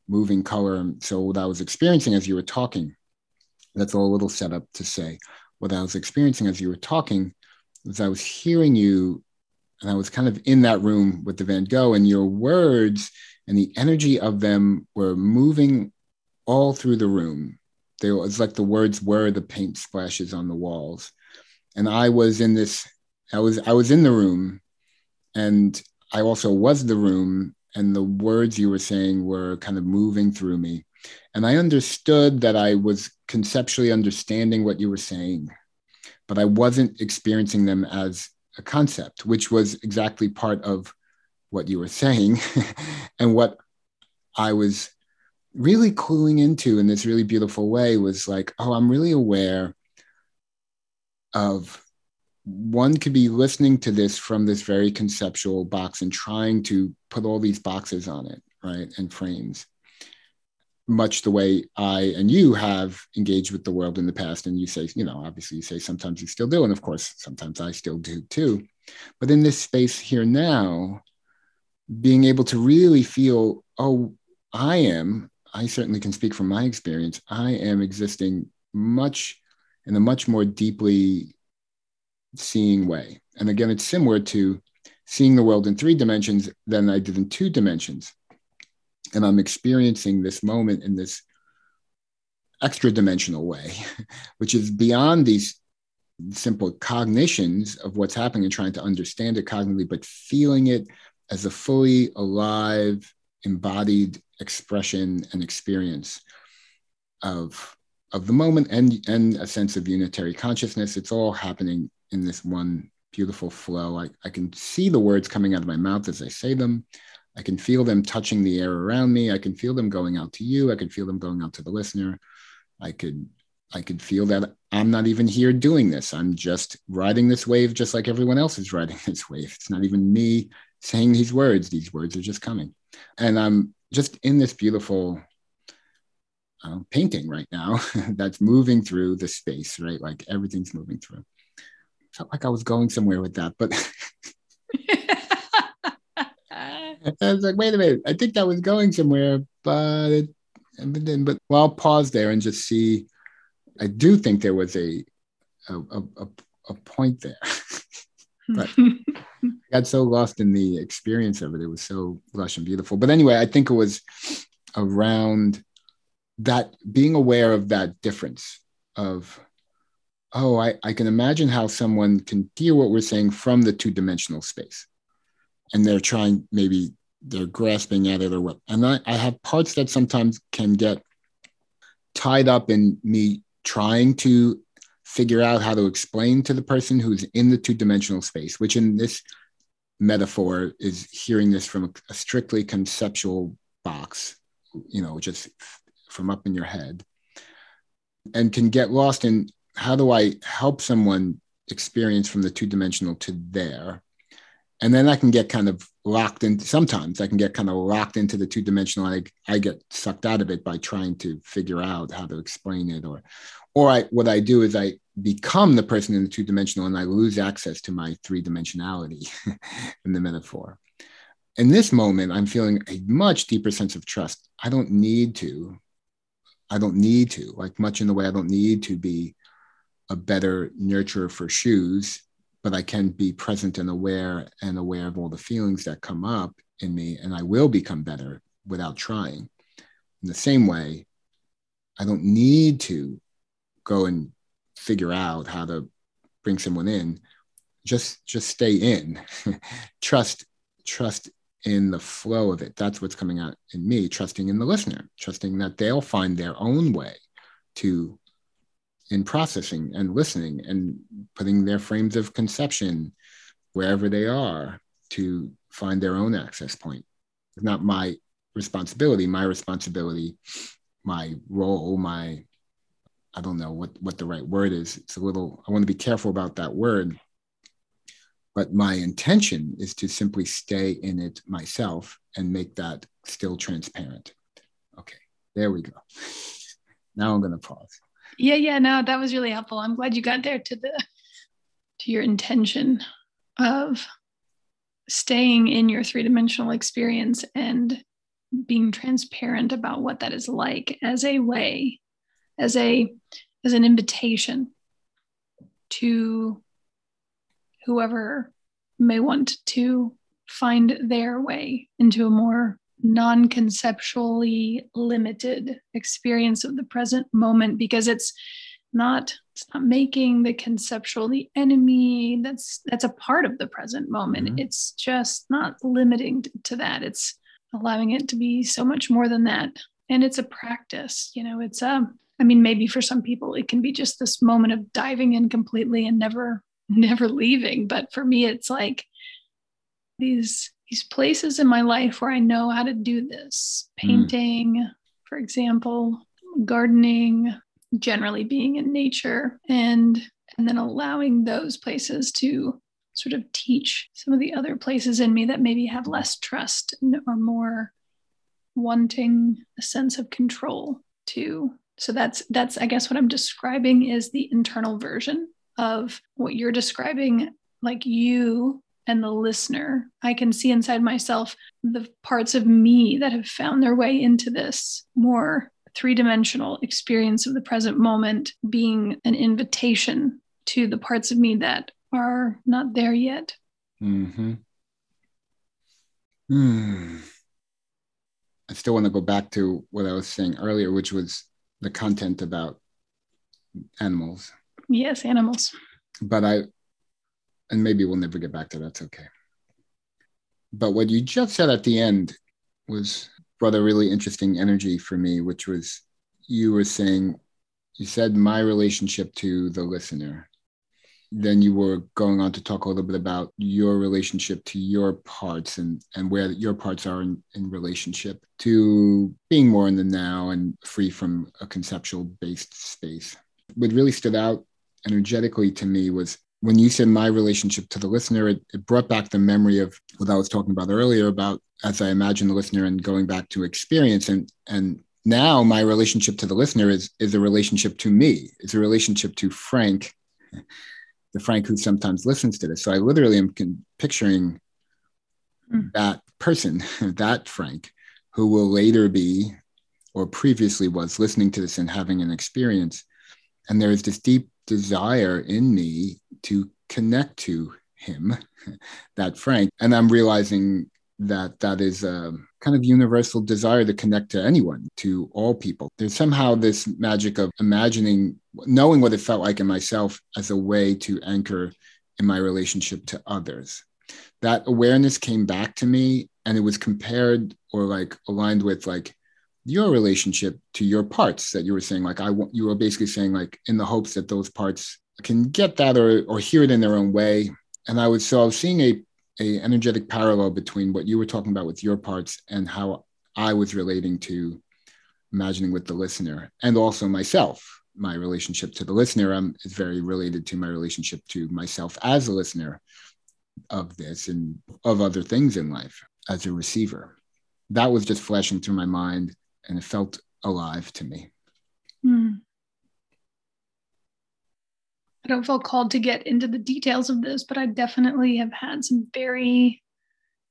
moving color. So what I was experiencing as you were talking, that's all a little setup to say. What I was experiencing as you were talking was I was hearing you and I was kind of in that room with the Van Gogh and your words and the energy of them were moving all through the room they was like the words were the paint splashes on the walls and i was in this i was i was in the room and i also was the room and the words you were saying were kind of moving through me. And i understood that i was conceptually understanding what you were saying but i wasn't experiencing them as a concept which was exactly part of what you were saying *laughs* and what i was really cluing into in this really beautiful way was like, oh, I'm really aware of one could be listening to this from this very conceptual box and trying to put all these boxes on it, right? And frames, much the way I and you have engaged with the world in the past. And you say, you know, obviously you say sometimes you still do. And of course, sometimes I still do too. But in this space here now, being able to really feel, oh, I am I certainly can speak from my experience. I am existing much in a much more deeply seeing way. And again, it's similar to seeing the world in three dimensions than I did in two dimensions. And I'm experiencing this moment in this extra dimensional way, *laughs* which is beyond these simple cognitions of what's happening and trying to understand it cognitively, but feeling it as a fully alive, embodied expression and experience of of the moment and and a sense of unitary consciousness it's all happening in this one beautiful flow I, I can see the words coming out of my mouth as i say them i can feel them touching the air around me i can feel them going out to you i can feel them going out to the listener i could I could feel that I'm not even here doing this. I'm just riding this wave just like everyone else is riding *laughs* this wave. It's not even me saying these words. These words are just coming. And I'm just in this beautiful uh, painting right now *laughs* that's moving through the space, right? Like everything's moving through. Felt like I was going somewhere with that, but *laughs* I was like, wait a minute, I think that was going somewhere, but it, but then, but well, I'll pause there and just see. I do think there was a a, a, a point there, *laughs* but I got so lost in the experience of it. It was so lush and beautiful. But anyway, I think it was around that being aware of that difference of oh I, I can imagine how someone can hear what we're saying from the two-dimensional space and they're trying maybe they're grasping at it or what. And I, I have parts that sometimes can get tied up in me trying to figure out how to explain to the person who's in the two-dimensional space, which in this metaphor is hearing this from a strictly conceptual box, you know, just from up in your head, and can get lost in how do I help someone experience from the two-dimensional to there and then I can get kind of locked in. Sometimes I can get kind of locked into the two dimensional. I, I get sucked out of it by trying to figure out how to explain it, or, or I what I do is I become the person in the two dimensional, and I lose access to my three dimensionality *laughs* in the metaphor. In this moment, I'm feeling a much deeper sense of trust. I don't need to. I don't need to. Like much in the way I don't need to be a better nurturer for shoes but I can be present and aware and aware of all the feelings that come up in me, and I will become better without trying. In the same way, I don't need to go and figure out how to bring someone in. Just just stay in. *laughs* trust trust in the flow of it. That's what's coming out in me, trusting in the listener, trusting that they'll find their own way to in processing and listening and putting their frames of conception wherever they are to find their own access point. It's not my responsibility. My responsibility, my role, my I don't know what what the right word is. It's a little. I want to be careful about that word. But my intention is to simply stay in it myself and make that still transparent. Okay, there we go. Now I'm going to pause. Yeah, yeah, no, that was really helpful. I'm glad you got there to the to your intention of staying in your three-dimensional experience and being transparent about what that is like as a way as a as an invitation to whoever may want to find their way into a more non conceptually limited experience of the present moment because it's not it's not making the conceptual the enemy. That's that's a part of the present moment. Mm-hmm. it's just not limiting to that. It's allowing it to be so much more than that. And it's a practice you know it's um i mean maybe for some people it can be just this moment of diving in completely and never *laughs* never leaving. But for me it's like these these places in my life where I know how to do this hmm. painting, mm. for example, gardening, generally being in nature, and and then allowing those places to sort of teach some of the other places in me that maybe have less trust or more wanting a sense of control too. So that's that's I guess what I'm describing is the internal version of what you're describing like you and the listener. I can see inside myself the parts of me that have found their way into this more three dimensional experience of the present moment being an invitation to the parts of me that are not there yet. Mm-hmm. Hmm. I still want to go back to what I was saying earlier, which was the content about animals. Yes, animals. But I and maybe we'll never get back to that. That's okay. But what you just said at the end was brought a really interesting energy for me, which was you were saying, you said my relationship to the listener. Then you were going on to talk a little bit about your relationship to your parts and, and where your parts are in, in relationship to being more in the now and free from a conceptual based space. What really stood out energetically to me was when you said my relationship to the listener, it, it brought back the memory of what I was talking about earlier about as I imagine the listener and going back to experience. And and now my relationship to the listener is is a relationship to me. It's a relationship to Frank, the Frank who sometimes listens to this. So I literally am picturing mm. that person, *laughs* that Frank, who will later be or previously was listening to this and having an experience. And there is this deep desire in me to connect to him, *laughs* that Frank. And I'm realizing that that is a kind of universal desire to connect to anyone, to all people. There's somehow this magic of imagining, knowing what it felt like in myself as a way to anchor in my relationship to others. That awareness came back to me and it was compared or like aligned with like your relationship to your parts that you were saying like i want you were basically saying like in the hopes that those parts can get that or or hear it in their own way and i was so i was seeing a a energetic parallel between what you were talking about with your parts and how i was relating to imagining with the listener and also myself my relationship to the listener um, is very related to my relationship to myself as a listener of this and of other things in life as a receiver that was just flashing through my mind and it felt alive to me. Mm. I don't feel called to get into the details of this, but I definitely have had some very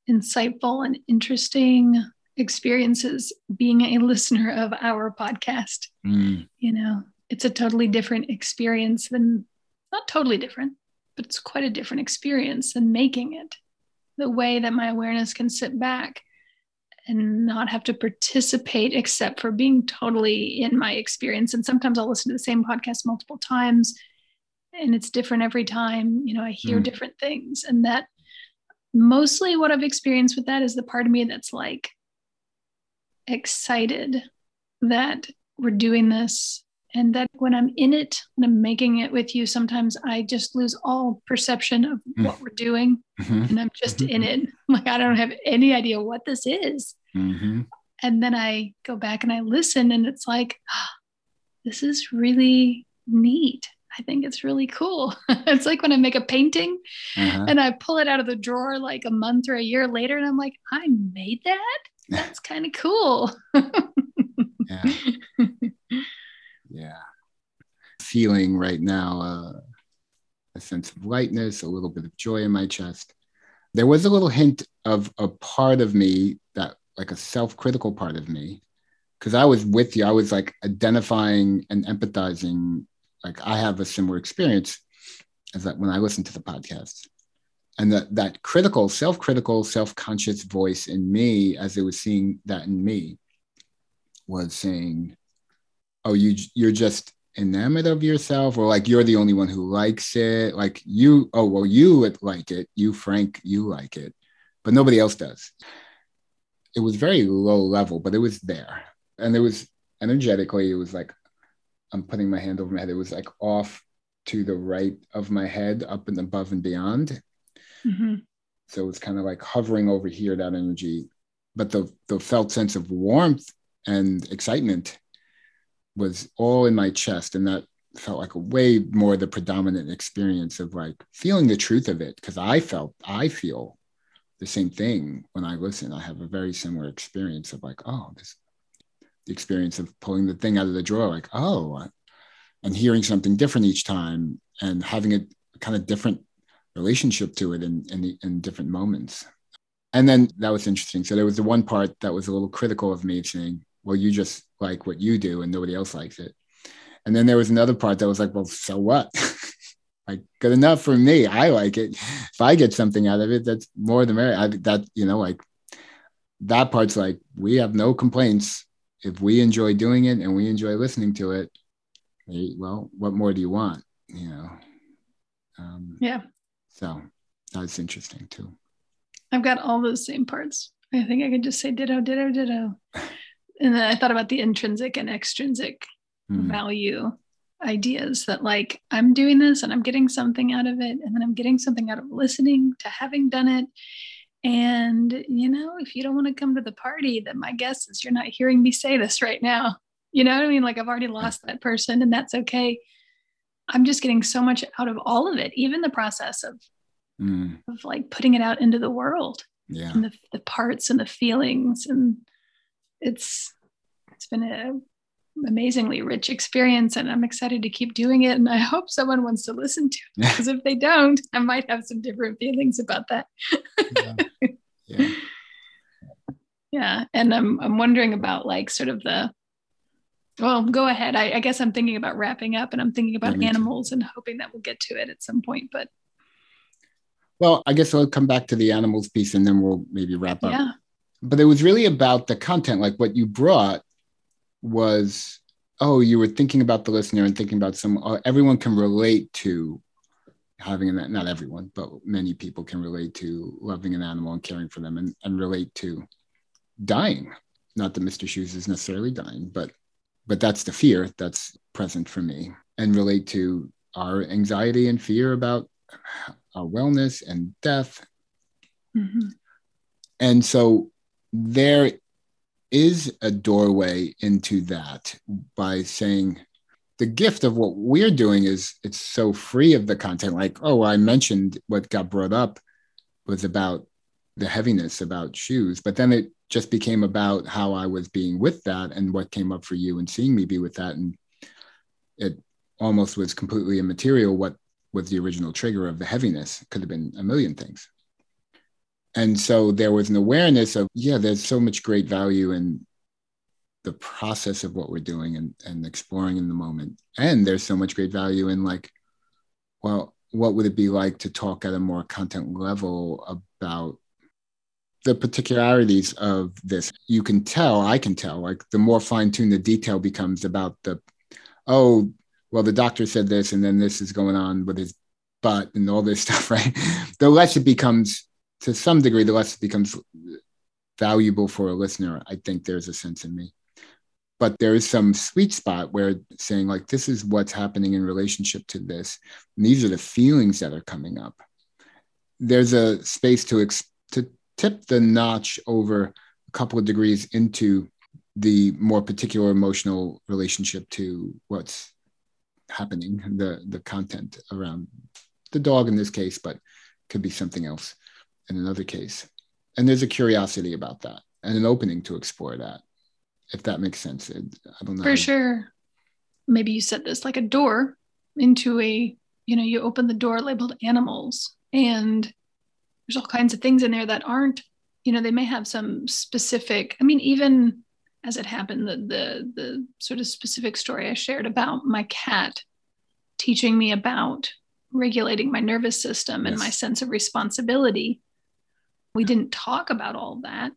insightful and interesting experiences being a listener of our podcast. Mm. You know, it's a totally different experience than not totally different, but it's quite a different experience than making it. The way that my awareness can sit back and not have to participate except for being totally in my experience. And sometimes I'll listen to the same podcast multiple times and it's different every time. You know, I hear mm. different things. And that mostly what I've experienced with that is the part of me that's like excited that we're doing this and that when I'm in it, when I'm making it with you, sometimes I just lose all perception of mm. what we're doing, mm-hmm. and I'm just mm-hmm. in it. *laughs* Like I don't have any idea what this is, mm-hmm. and then I go back and I listen, and it's like, oh, *gasps* this is really neat. I think it's really cool. *laughs* it's like when I make a painting uh-huh. and I pull it out of the drawer like a month or a year later, and I'm like, I made that. That's kind of cool. yeah yeah feeling right now uh, a sense of lightness a little bit of joy in my chest there was a little hint of a part of me that like a self-critical part of me because i was with you i was like identifying and empathizing like i have a similar experience as that when i listen to the podcast. And that that critical self-critical self-conscious voice in me as it was seeing that in me was saying oh you you're just enamored of yourself or like you're the only one who likes it. Like you oh well you would like it. You frank you like it. But nobody else does. It was very low level but it was there. And it was energetically it was like i'm putting my hand over my head. It was like off to the right of my head up and above and beyond. Mm-hmm. so it's kind of like hovering over here that energy. But the the felt sense of warmth and excitement was all in my chest and that felt like a way more the predominant experience of like feeling the truth of it because i felt i feel the same thing when i listen. I have a very similar experience of like oh this the experience of pulling the thing out of the drawer like oh and hearing something different each time and having a kind of different relationship to it in, in, in different moments. And then that was interesting. So there was the one part that was a little critical of me saying well you just like what you do and nobody else likes it. And then there was another part that was like well so what? *laughs* Like good enough for me. I like it. If i get something out of it that's more than merit. I, that you know like that part's like we have no complaints if we enjoy doing it and we enjoy listening to it well what more do you want you know? Um, yeah. So that's interesting too. I've got all those same parts. I think i could just say ditto ditto ditto. *laughs* And then I thought about the intrinsic and extrinsic mm. value ideas that like I'm doing this and I'm getting something out of it and then I'm getting something out of listening to having done it and you know if you don't want to come to the party then my guess is you're not hearing me say this right now. You know what I mean? Like I've already lost that person and that's okay. I'm just getting so much out of all of it, even the process of Mm, of like putting it out into the world yeah. and the, the parts and the feelings and it's it's been a amazingly rich experience and I'm excited to keep doing it and I hope someone wants to listen to it because if they don't I might have some different feelings about that yeah. yeah. *laughs* yeah and I'm I'm wondering about like sort of the well go ahead I, I guess I'm thinking about wrapping up and I'm thinking about Yeah, animals and hoping that we'll get to it at some point but Well, I guess I'll come back to the animals piece and then we'll maybe wrap up. yeah But it was really about the content. Like what you brought was, oh, you were thinking about the listener and thinking about some, uh, everyone can relate to having an, not everyone, but many people can relate to loving an animal and caring for them and, and relate to dying. Not that Mr. Shoes is necessarily dying, but but that's the fear that's present for me and relate to our anxiety and fear about our wellness and death Mhm. and so there is a doorway into that by saying the gift of what we're doing is it's so free of the content. Like oh i mentioned what got brought up was about the heaviness about shoes but then it just became about how i was being with that and what came up for you and seeing me be with that. And it almost was completely immaterial what was the original trigger of the heaviness could have been a million things and so there was an awareness of yeah there's so much great value in the process of what we're doing and, and exploring in the moment. And there's so much great value in like well what would it be like to talk at a more content level about the particularities of this? You can tell i can tell like the more fine-tuned the detail becomes about the oh well the doctor said this and then this is going on with his butt and all this *laughs* stuff right? The less it becomes to some degree, the less it becomes valuable for a listener. I think there's a sense in me. But there is some sweet spot where saying, like, this is what's happening in relationship to this. And these are the feelings that are coming up. There's a space to, ex- to tip the notch over a couple of degrees into the more particular emotional relationship to what's happening, the, the content around the dog in this case, but could be something else in another case. And there's a curiosity about that and an opening to explore that, if that makes sense. It, I don't know. for sure maybe you set this like a door into a you know you open the door labeled animals and there's all kinds of things in there that aren't you know they may have some specific i mean even as it happened the the the sort of specific story i shared about my cat teaching me about regulating my nervous system and Yes. my sense of responsibility we didn't talk about all that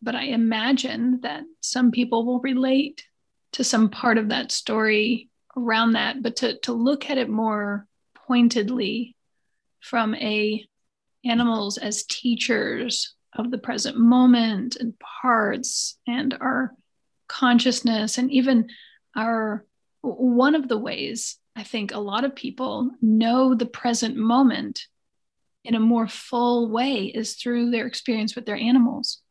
but i imagine that some people will relate to some part of that story around that. But to to look at it more pointedly from a animals as teachers of the present moment and parts and our consciousness and even our one of the ways i think a lot of people know the present moment in a more full way is through their experience with their animals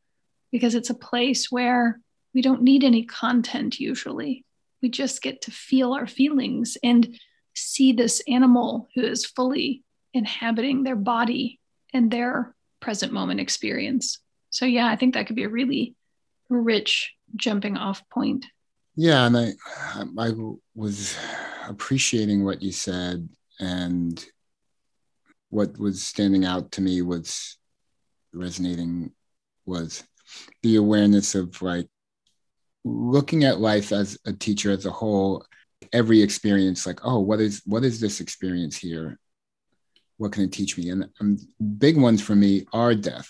because it's a place where we don't need any content usually we just get to feel our feelings and see this animal who is fully inhabiting their body and their present moment experience. So, yeah, I think that could be a really rich jumping off point. Yeah, and I, I was appreciating what you said, and what was standing out to me was resonating was the awareness of like looking at life as a teacher as a whole every experience like oh what is what is this experience here? What can it teach me? And um, big ones for me are death.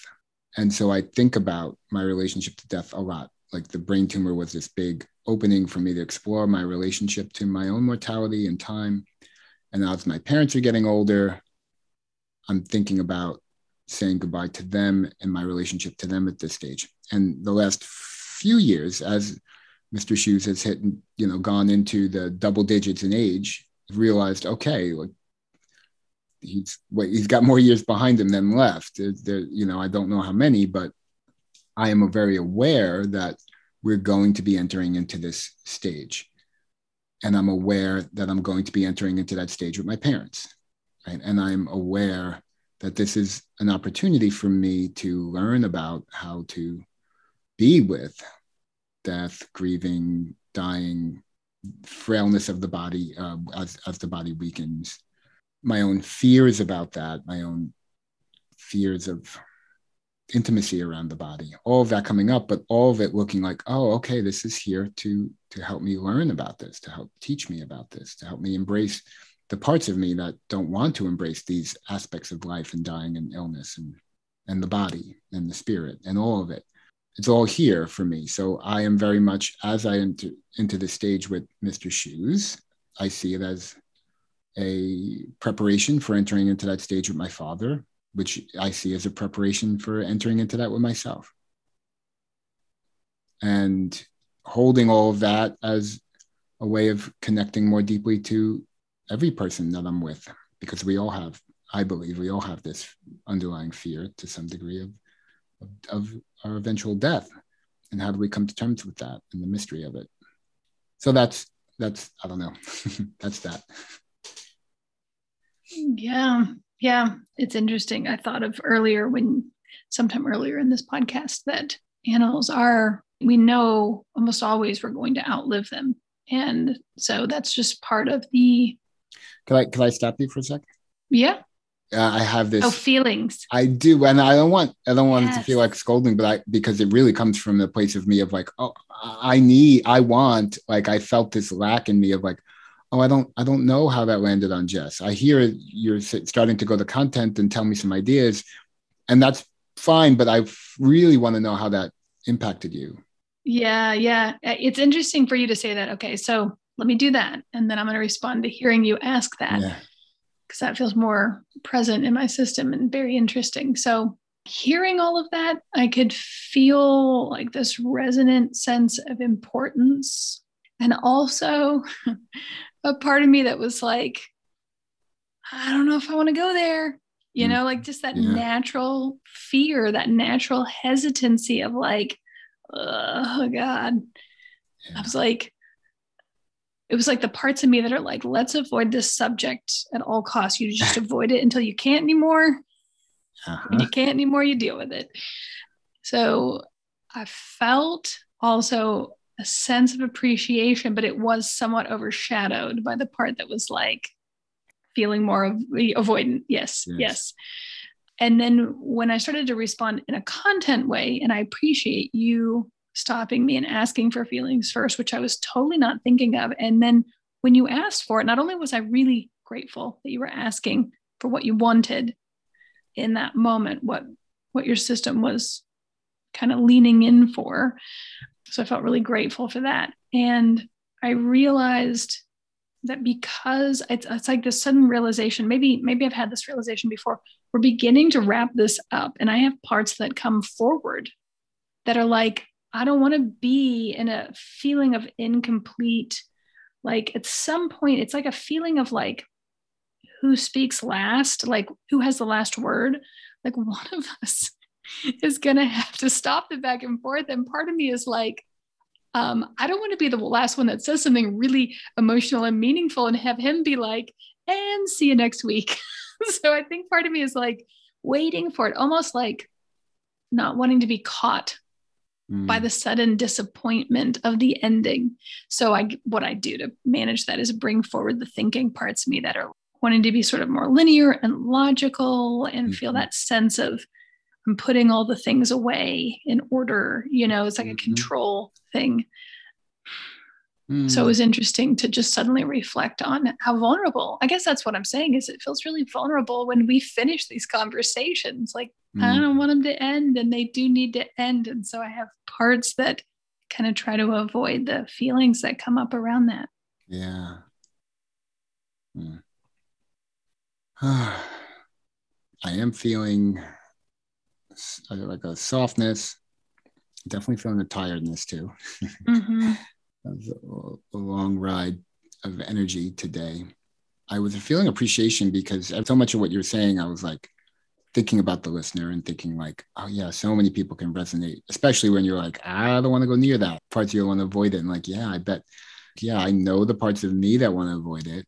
And so i think about my relationship to death a lot. Like the brain tumor was this big opening for me to explore my relationship to my own mortality and time. And as my parents are getting older i'm thinking about saying goodbye to them and my relationship to them at this stage and the last few years as Mr. Shoes has hit, you know, gone into the double digits in age, realized, okay, like he's wait, he's got more years behind him than left. There, you know, I don't know how many, but I am very aware that we're going to be entering into this stage. and I'm aware that I'm going to be entering into that stage with my parents, right? And I'm aware that this is an opportunity for me to learn about how to be with death, grieving, dying, frailness of the body uh, as, as the body weakens. My own fears about that, my own fears of intimacy around the body all of that coming up but all of it looking like oh okay this is here to to help me learn about this to help teach me about this to help me embrace the parts of me that don't want to embrace these aspects of life and dying and illness and and the body and the spirit and all of it it's all here for me so i am very much as i enter into the stage with mr shoes i see it as a preparation for entering into that stage with my father which I see as a preparation for entering into that with myself. And holding all of that as a way of connecting more deeply to every person that I'm with, because we all have, I believe, we all have this underlying fear to some degree of, of, of our eventual death. And how do we come to terms with that and the mystery of it? So that's, that's, I don't know, *laughs* that's that. Yeah. Yeah, it's interesting. I thought of earlier when sometime earlier in this podcast that animals are, we know almost always we're going to outlive them. And so that's just part of the. Can I, can I stop you for a second? Yeah. Uh, I have this. Oh, feelings. I do, and I don't want I don't want yes. it to feel like scolding, but I because it really comes from the place of me of like, oh, I need, I want, like I felt this lack in me of like, oh i don't i don't know how that landed on jess i hear you're starting to go to content and tell me some ideas and that's fine but i really want to know how that impacted you yeah yeah it's interesting for you to say that okay so let me do that and then i'm going to respond to hearing you ask that because yeah. that feels more present in my system and very interesting so hearing all of that i could feel like this resonant sense of importance and also *laughs* a part of me that was like, I don't know if I want to go there. You mm. know, like just that yeah. natural fear, that natural hesitancy of like, oh God. Yeah. I was like, it was like the parts of me that are like, let's avoid this subject at all costs. You just *laughs* avoid it until you can't anymore. Uh-huh. When you can't anymore, you deal with it. So I felt also a sense of appreciation, but it was somewhat overshadowed by the part that was like feeling more of the avoidant. Yes, yes, yes. And then when I started to respond in a content way, and I appreciate you stopping me and asking for feelings first, which I was totally not thinking of. And then when you asked for it, not only was I really grateful that you were asking for what you wanted in that moment, what what your system was kind of leaning in for, so I felt really grateful for that. And I realized that because it's, it's like this sudden realization, maybe, maybe I've had this realization before, we're beginning to wrap this up. And I have parts that come forward that are like, I don't want to be in a feeling of incomplete. Like at some point, it's like a feeling of like, who speaks last? Like, who has the last word? Like, *laughs* one of us is going to have to stop the back and forth. And part of me is like, um, I don't want to be the last one that says something really emotional and meaningful and have him be like, and see you next week. *laughs* so I think part of me is like waiting for it, almost like not wanting to be caught mm. by the sudden disappointment of the ending. So I what I do to manage that is bring forward the thinking parts of me that are wanting to be sort of more linear and logical and mm-hmm. feel that sense of I'm putting all the things away in order. You know, it's like mm-hmm. a control thing. Mm. So it was interesting to just suddenly reflect on how vulnerable. I guess that's what I'm saying is it feels really vulnerable when we finish these conversations. Like mm. I don't want them to end and they do need to end. And so I have parts that kind of try to avoid the feelings that come up around that. Yeah. Mm. *sighs* I am feeling like a softness. Definitely feeling the tiredness too. *laughs* Mm-hmm. a, a long ride of energy today. I was feeling appreciation because so much of what you're saying, I was like thinking about the listener and thinking like, oh yeah, so many people can resonate, especially when you're like, I don't want to go near that. Parts you want to avoid it, and like, yeah, I bet yeah, I know the parts of me that want to avoid it.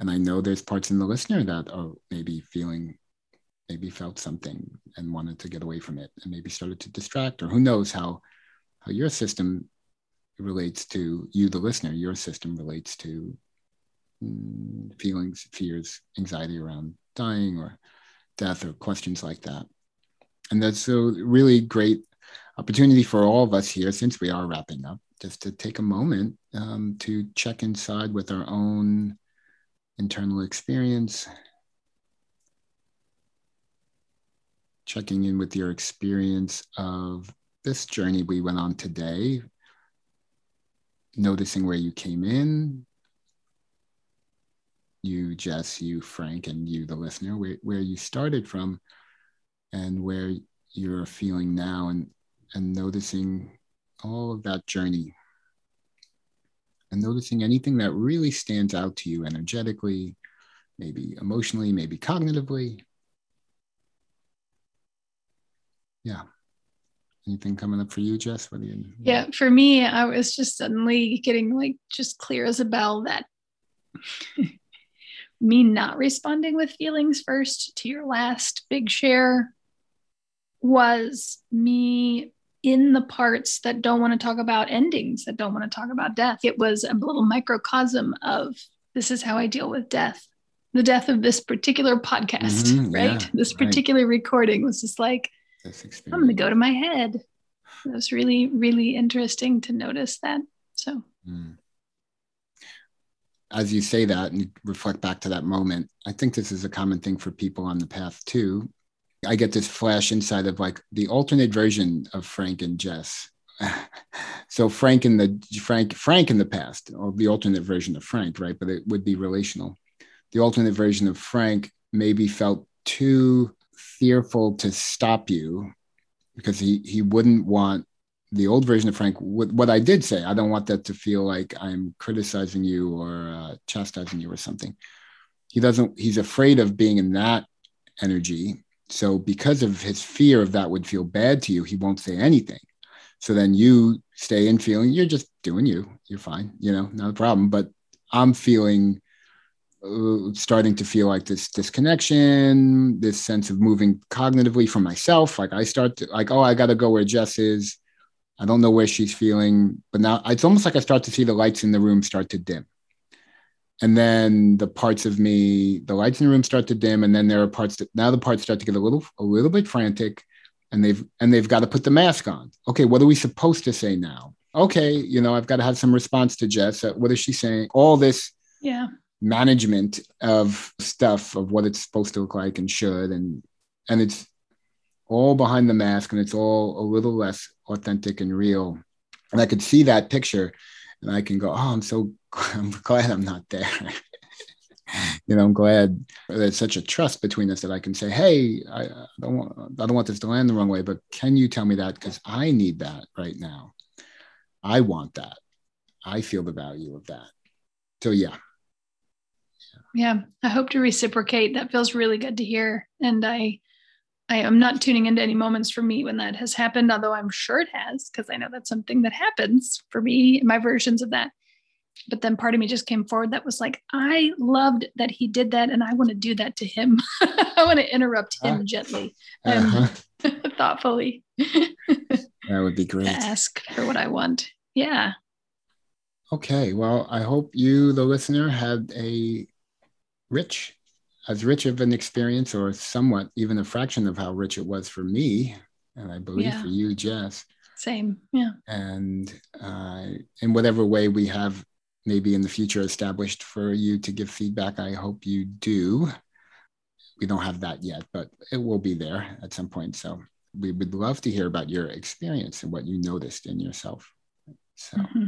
And I know there's parts in the listener that are maybe feeling, maybe felt something and wanted to get away from it and maybe started to distract, or who knows how how your system relates to you, the listener, your system relates to mm, feelings, fears, anxiety around dying or death or questions like that. And that's a really great opportunity for all of us here, since we are wrapping up, just to take a moment um, to check inside with our own internal experience, checking in with your experience of this journey we went on today, noticing where you came in, you, Jess, you, Frank, and you, the listener, where, where you started from and where you're feeling now, and, and noticing all of that journey and noticing anything that really stands out to you energetically, maybe emotionally, maybe cognitively. Yeah. Anything coming up for you, Jess? What do you? Yeah, for me, I was just suddenly getting like just clear as a bell that me not responding with feelings first to your last big share was me in the parts that don't want to talk about endings, that don't want to talk about death. It was a little microcosm of this is how I deal with death. The death of this particular podcast, mm-hmm, right? Yeah, this particular right. recording was just like, I'm going to go to my head. It was really, really interesting to notice that. So, mm. As you say that and reflect back to that moment, I think this is a common thing for people on the path too. I get this flash inside of like the alternate version of Frank and Jess. *laughs* so Frank in the Frank Frank in the past, or the alternate version of Frank, right? But it would be relational. The alternate version of Frank maybe felt too fearful to stop you because he he wouldn't want the old version of Frank. What, what I did say, I don't want that to feel like I'm criticizing you or uh, chastising you or something. He doesn't. He's afraid of being in that energy so because of his fear of that would feel bad to you, he won't say anything. So then you stay in feeling you're just doing you. You're fine, you know, not a problem. But I'm feeling uh, starting to feel like this disconnection, this sense of moving cognitively from myself. Like I start to like, oh, I got to go where Jess is. I don't know where she's feeling, but now it's almost like I start to see the lights in the room start to dim. And then the parts of me the lights in the room start to dim and then there are parts that now the parts start to get a little a little bit frantic and they've and they've got to put the mask on. Okay what are we supposed to say now? Okay you know i've got to have some response to jess uh, what is she saying? All this yeah. management of stuff of what it's supposed to look like and should and and it's all behind the mask and it's all a little less authentic and real and i could see that picture and i can go oh i'm so *laughs* I'm glad I'm not there. *laughs* you know, I'm glad there's such a trust between us that I can say, "Hey, I, I don't want, I don't want this to land the wrong way, but can you tell me that because I need that right now. I want that. I feel the value of that. So yeah, yeah i hope to reciprocate that feels really good to hear and i i am not tuning into any moments for me when that has happened although i'm sure it has because i know that's something that happens for me my versions of that. But then part of me just came forward that was like i loved that he did that and i want to do that to him. *laughs* I want to interrupt him uh, gently and uh-huh. *laughs* thoughtfully *laughs* that would be great. ask for what i want. Yeah. Okay well i hope you the listener had a rich as rich of an experience or somewhat even a fraction of how rich it was for me and i believe yeah. for you jess same yeah and uh, in whatever way we have maybe in the future established for you to give feedback. I hope you do. We don't have that yet, but it will be there at some point. So we would love to hear about your experience and what you noticed in yourself. So, mm-hmm.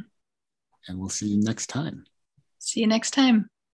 and we'll see you next time. See you next time.